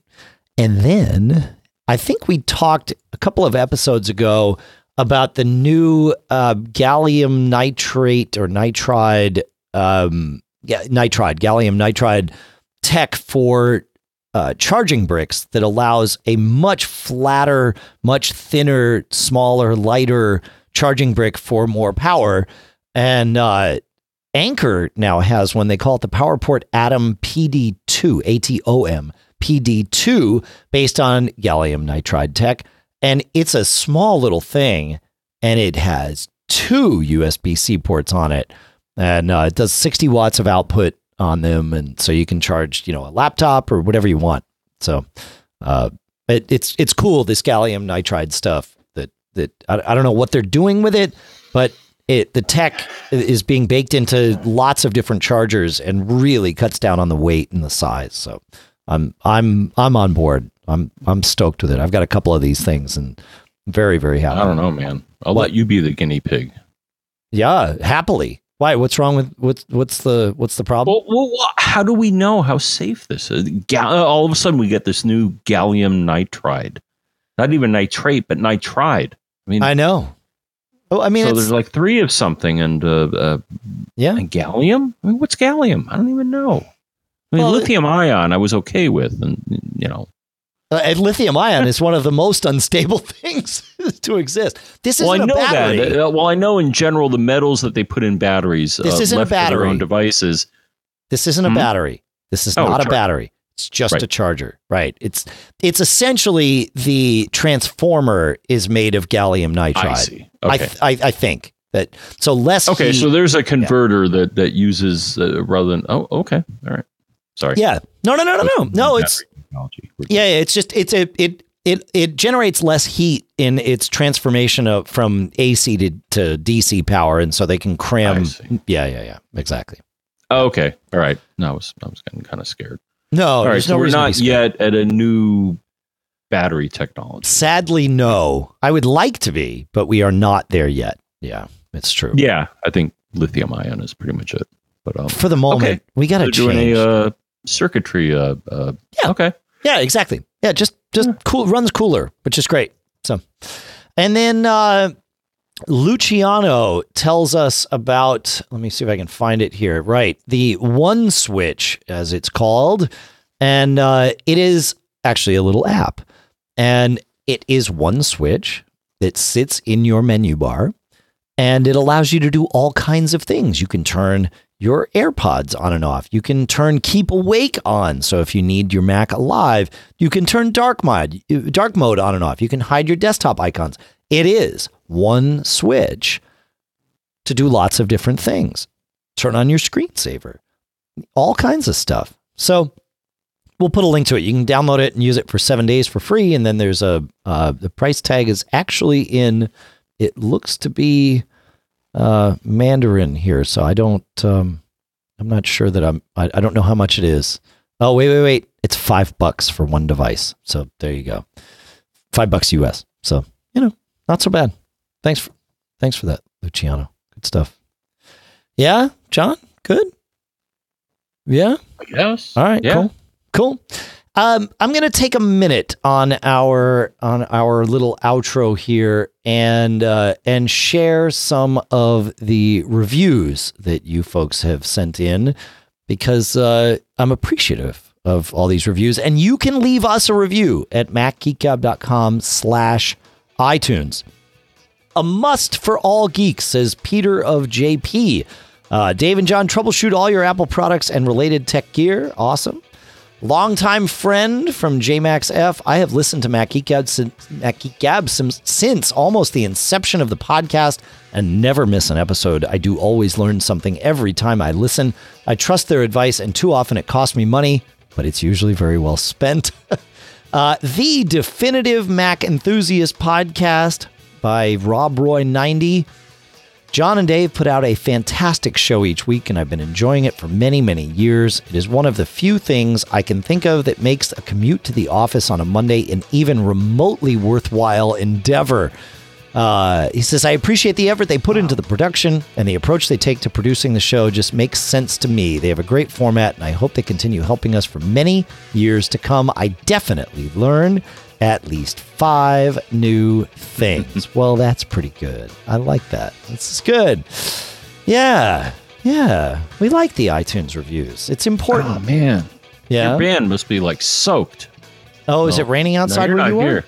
And then I think we talked a couple of episodes ago about the new uh, gallium nitrate or nitride, um, yeah, nitride, gallium nitride tech for uh, charging bricks that allows a much flatter, much thinner, smaller, lighter charging brick for more power. And uh, Anker now has one. They call it the PowerPort Atom PD2, A T O M, PD2, based on gallium nitride tech. And it's a small little thing, and it has two USB C ports on it. And uh, it does 60 watts of output on them. And so you can charge, you know, a laptop or whatever you want. So uh, it, it's it's cool, this gallium nitride stuff that, that I, I don't know what they're doing with it, but it the tech is being baked into lots of different chargers and really cuts down on the weight and the size. So I'm I'm I'm on board. I'm I'm stoked with it. I've got a couple of these things and very very happy. I don't know, man. I'll what? let you be the guinea pig. Yeah, happily. Why? What's wrong with what's what's the what's the problem? Well, well how do we know how safe this is? Ga- all of a sudden, we get this new gallium nitride, not even nitrate, but nitride. I mean, I know. Oh, I mean, so there's like three of something, and uh, uh, yeah, and gallium. I mean, what's gallium? I don't even know. I mean, well, lithium ion, I was okay with, and you know, uh, and lithium ion is one of the most unstable things to exist. This is well, I know that. Uh, well, I know in general the metals that they put in batteries. This uh, isn't a battery. their own devices. This isn't hmm? a battery. This is oh, not a battery. It's just right. a charger, right? It's it's essentially the transformer is made of gallium nitride. I see. Okay. I, I, I think that so less. Okay, heat, so there's a converter yeah. that that uses uh, rather than. Oh, okay, all right. Sorry. Yeah. No, no, no, no, no. No, it's yeah, it's just it's a it it it generates less heat in its transformation of from AC to, to DC power, and so they can cram. Yeah, yeah, yeah. Exactly. Oh, okay. All right. No, I was I was getting kind of scared. No, all right. So no we're not yet at a new battery technology. Sadly, no. I would like to be, but we are not there yet. Yeah, it's true. Yeah, I think lithium ion is pretty much it. But um, for the moment, okay. we got to change. Doing a uh, circuitry. Uh, uh, yeah. Okay. Yeah. Exactly. Yeah. Just just yeah. cool. Runs cooler, which is great. So, and then uh, Luciano tells us about, let me see if I can find it here. Right. The one switch, as it's called. And uh, it is actually a little app. And it is one switch that sits in your menu bar. And it allows you to do all kinds of things. You can turn your AirPods on and off. You can turn Keep Awake on. So if you need your Mac alive, you can turn dark mode, dark mode on and off. You can hide your desktop icons. It is one switch to do lots of different things. Turn on your screensaver, all kinds of stuff. So we'll put a link to it. You can download it and use it for seven days for free. And then there's a uh, the price tag is actually in. It looks to be uh, Mandarin here, so I don't. Um, I'm not sure that I'm. I, I don't know how much it is. Oh wait, wait, wait! It's five bucks for one device. So there you go, five bucks US. So you know, not so bad. Thanks for thanks for that, Luciano. Good stuff. Yeah, John. Good. Yeah. Yes. All right. Yeah. Cool. Cool. Um, I'm going to take a minute on our on our little outro here and uh, and share some of the reviews that you folks have sent in because uh, I'm appreciative of all these reviews. And you can leave us a review at macgeekgab.com slash iTunes. A must for all geeks, says Peter of JP. Uh, Dave and John troubleshoot all your Apple products and related tech gear. Awesome. Longtime friend from JMaxF. I have listened to Mac Gab since, Mac Gab since, since almost the inception of the podcast and never miss an episode. I do always learn something every time I listen. I trust their advice, and too often it costs me money, but it's usually very well spent. uh, the Definitive Mac Enthusiast podcast by Rob Roy 90. John and Dave put out a fantastic show each week, and I've been enjoying it for many, many years. It is one of the few things I can think of that makes a commute to the office on a Monday an even remotely worthwhile endeavor. Uh, he says, I appreciate the effort they put into the production, and the approach they take to producing the show just makes sense to me. They have a great format, and I hope they continue helping us for many years to come. I definitely learn at least five new things. well, that's pretty good. I like that. This is good. Yeah. Yeah. We like the iTunes reviews. It's important. Oh man, yeah. your band must be like soaked. Oh, is No. it raining No, outside you're where not you here. are?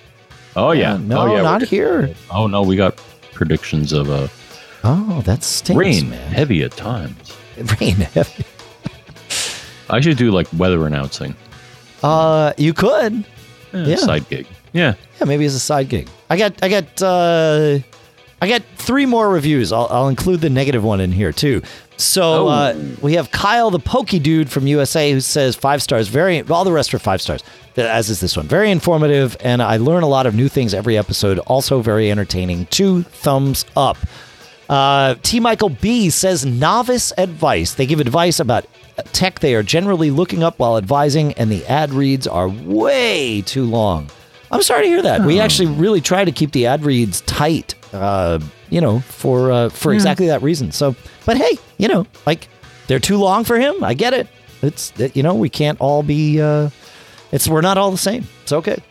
Oh yeah, Oh, no, oh, yeah, not here. Oh no, we got predictions of uh, Oh, that stinks, rain, man. heavy at times. Rain heavy. I should do like weather announcing. Uh, you could. Yeah. Side gig. Yeah. Yeah, maybe as a side gig. I got, I got, uh, I got three more reviews. I'll, I'll include the negative one in here too. So Oh. uh, we have Kyle, the Pokey dude from USA, who says five stars. Very, all the rest are five stars. As is this one. Very informative, and I learn a lot of new things every episode. Also very entertaining. Two thumbs up. Uh, T. Michael B says novice advice. They give advice about tech they are generally looking up while advising, and the ad reads are way too long. I'm sorry to hear that. We actually really try to keep the ad reads tight, uh, you know, for uh, for exactly that reason. So, but hey, you know, like they're too long for him. I get it. It's you know we can't all be. Uh, it's we're not all the same. It's okay.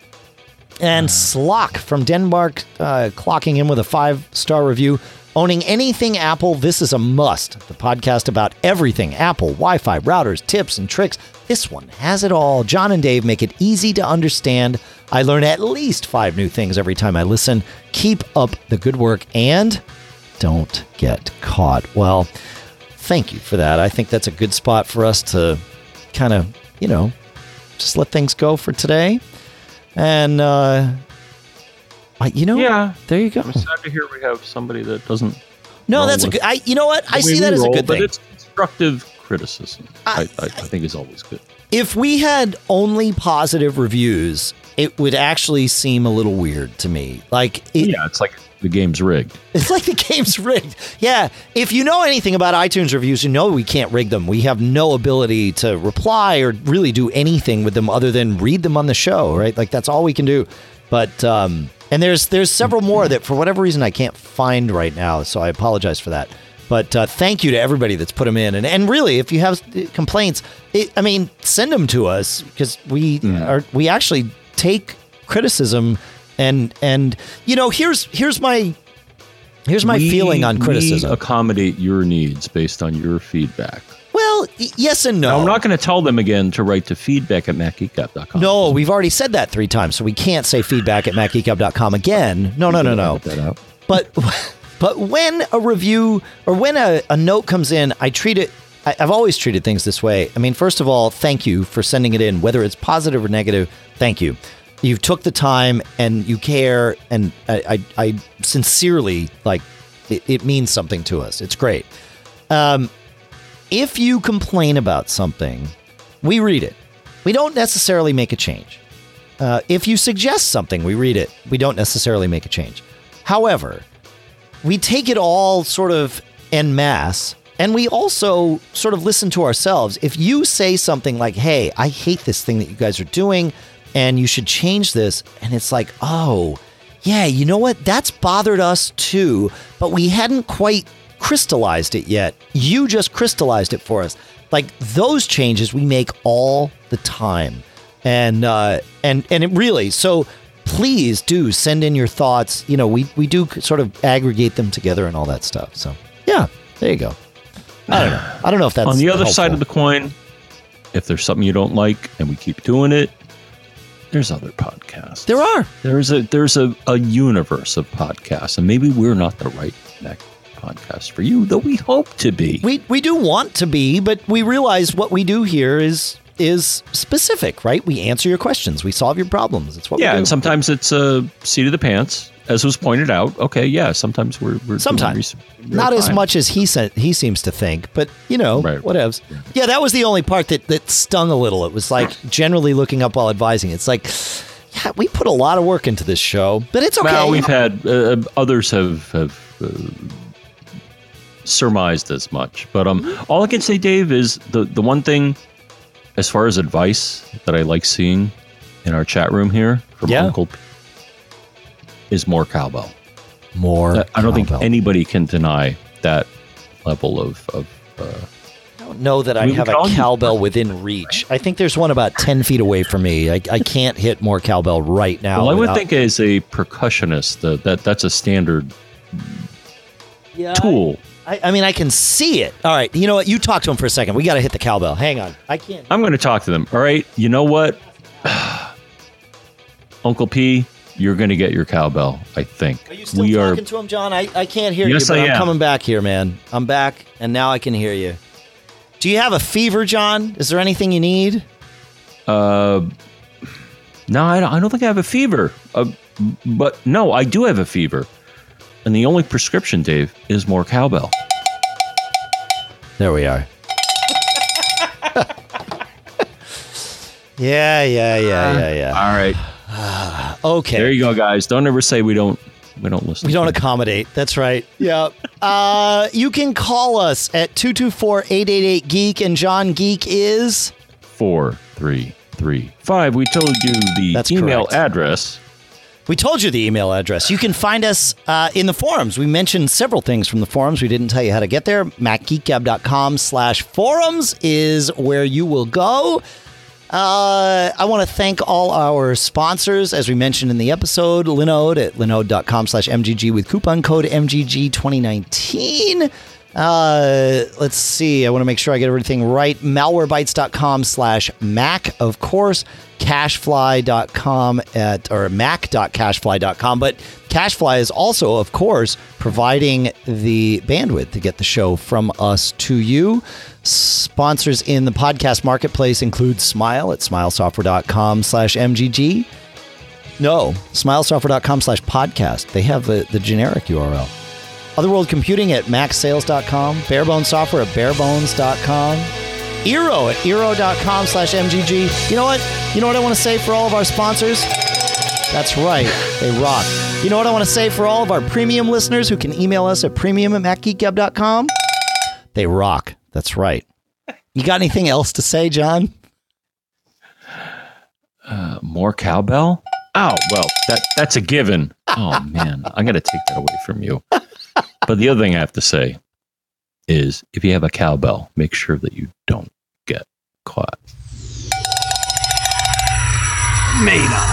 And Slock from Denmark uh, clocking in with a five star review. Owning anything Apple, this is a must. The podcast about everything Apple, Wi Fi, routers, tips, and tricks. This one has it all. John and Dave make it easy to understand. I learn at least five new things every time I listen. Keep up the good work and don't get caught. Well, thank you for that. I think that's a good spot for us to kind of, you know, just let things go for today. And, uh, I- you know, Yeah. there you go. I'm sad to hear we have somebody that doesn't. No, roll that's a good. I, you know what? I see that we as a roll, good but thing. it's constructive criticism. I, I- I, I think is always good. If we had only positive reviews, it would actually seem a little weird to me. Like, it, Yeah, it's like the game's rigged. It's like the game's rigged. Yeah. If you know anything about iTunes reviews, you know we can't rig them. We have no ability to reply or really do anything with them other than read them on the show, right? Like that's all we can do. But um and there's there's several more that for whatever reason I can't find right now, so I apologize for that. But uh, thank you to everybody that's put them in, and and really, if you have uh, complaints, it, I mean, send them to us because we are we actually take criticism, and and you know, here's here's my Here's my We- feeling on criticism. we criticism. accommodate your needs based on your feedback. Well, y- yes and no. Now, I'm not going to tell them again to write to feedback at macgeekgab.com. no, we've already said that three times, so we can't say feedback at macgeekgab.com again. No, no, no, no. Out. But but when a review or when a, a note comes in, I treat it. I, I've always treated things this way. I mean, first of all, thank you for sending it in, whether it's positive or negative. Thank you. You took the time and you care, and I, I, I sincerely like. It, it means something to us. It's great. Um, if you complain about something, we read it. We don't necessarily make a change. Uh, if you suggest something, we read it. We don't necessarily make a change. However, we take it all sort of en masse and we also sort of listen to ourselves. If you say something like, hey, I hate this thing that you guys are doing and you should change this, and it's like, oh, yeah, you know what? That's bothered us too, but we hadn't quite crystallized it yet. You just crystallized it for us. Like those changes we make all the time. And uh and and it really so please do send in your thoughts. You know, we we do sort of aggregate them together and all that stuff. So, yeah, there you go. I don't know. I don't know if that's on the other helpful. side of the coin, if there's something you don't like and we keep doing it, there's other podcasts. There are. There's a there's a, a universe of podcasts, and maybe we're not the right next podcast for you, though we hope to be. We we do want to be, but we realize what we do here is is specific, right? We answer your questions, we solve your problems. It's what yeah, we do. and sometimes it's a seat of the pants, as was pointed out. Okay, yeah, sometimes we're, we're Sometimes. research in real Not as much as he said he seems to think, but you know, Right. whatevs. Yeah, that was the only part that that stung a little. It was like generally looking up while advising. It's like, yeah, we put a lot of work into this show, but it's okay. Well, we've had uh, others have have uh, surmised as much, but um, Mm-hmm. all I can say, Dave, is the the one thing as far as advice that I like seeing in our chat room here from Yeah. Uncle P- is more cowbell. More. Uh, I don't think anybody can deny that level of of. Uh, I don't know that I We have a cowbell within reach. I think there's one about ten feet away from me. I, I can't hit more cowbell right now. well, I would without- think as a percussionist that, that that's a standard Yeah, tool. I, I mean, I can see it. All right, you know what? You talk to him for a second. We got to hit the cowbell. Hang on. I can't. I'm going to talk to them. All right. You know what? Uncle P, you're going to get your cowbell, I think. Are you still we are talking to him, John? I, I can't hear Yes, you, but I am am. coming back here, man. I'm back, and now I can hear you. Do you have a fever, John? Is there anything you need? uh No, I don't, I don't think I have a fever. Uh, but no, I do have a fever. And the only prescription, Dave, is more cowbell. There we are. yeah, yeah, yeah, yeah, yeah. All right. Okay. There you go, guys. Don't ever say we don't we don't listen. We don't to accommodate. That's right. Yeah. Uh, you can call us at 224-888-GEEK, and John Geek is... Four, three, three, five. We told you the That's email correct. address. We told you the email address. You can find us uh, in the forums. We mentioned several things from the forums. We didn't tell you how to get there. MacGeekGab.com slash forums is where you will go. Uh, I want to thank all our sponsors, as we mentioned in the episode. Linode at linode.com slash MGG with coupon code MGG2019. Uh, let's see. I want to make sure I get everything right. Malwarebytes.com slash Mac, of course. CacheFly.com at, or mac.cachefly.com. But CacheFly is also, of course, providing the bandwidth to get the show from us to you. Sponsors in the podcast marketplace include Smile at smilesoftware.com slash MGG. No, smilesoftware.com slash podcast. They have the, the generic URL. Otherworld Computing at macsales.com. Barebones Software at barebones.com. Eero at eero.com slash MGG. You know what? You know what I want to say for all of our sponsors? That's right. They rock. You know what I want to say for all of our premium listeners who can email us at premium at macgeekgab.com? They rock. That's right. You got anything else to say, John? Uh, more cowbell? Oh, well, that that's a given. Oh man, I'm to take that away from you. But the other thing I have to say is if you have a cowbell, make sure that you don't get caught. Made up.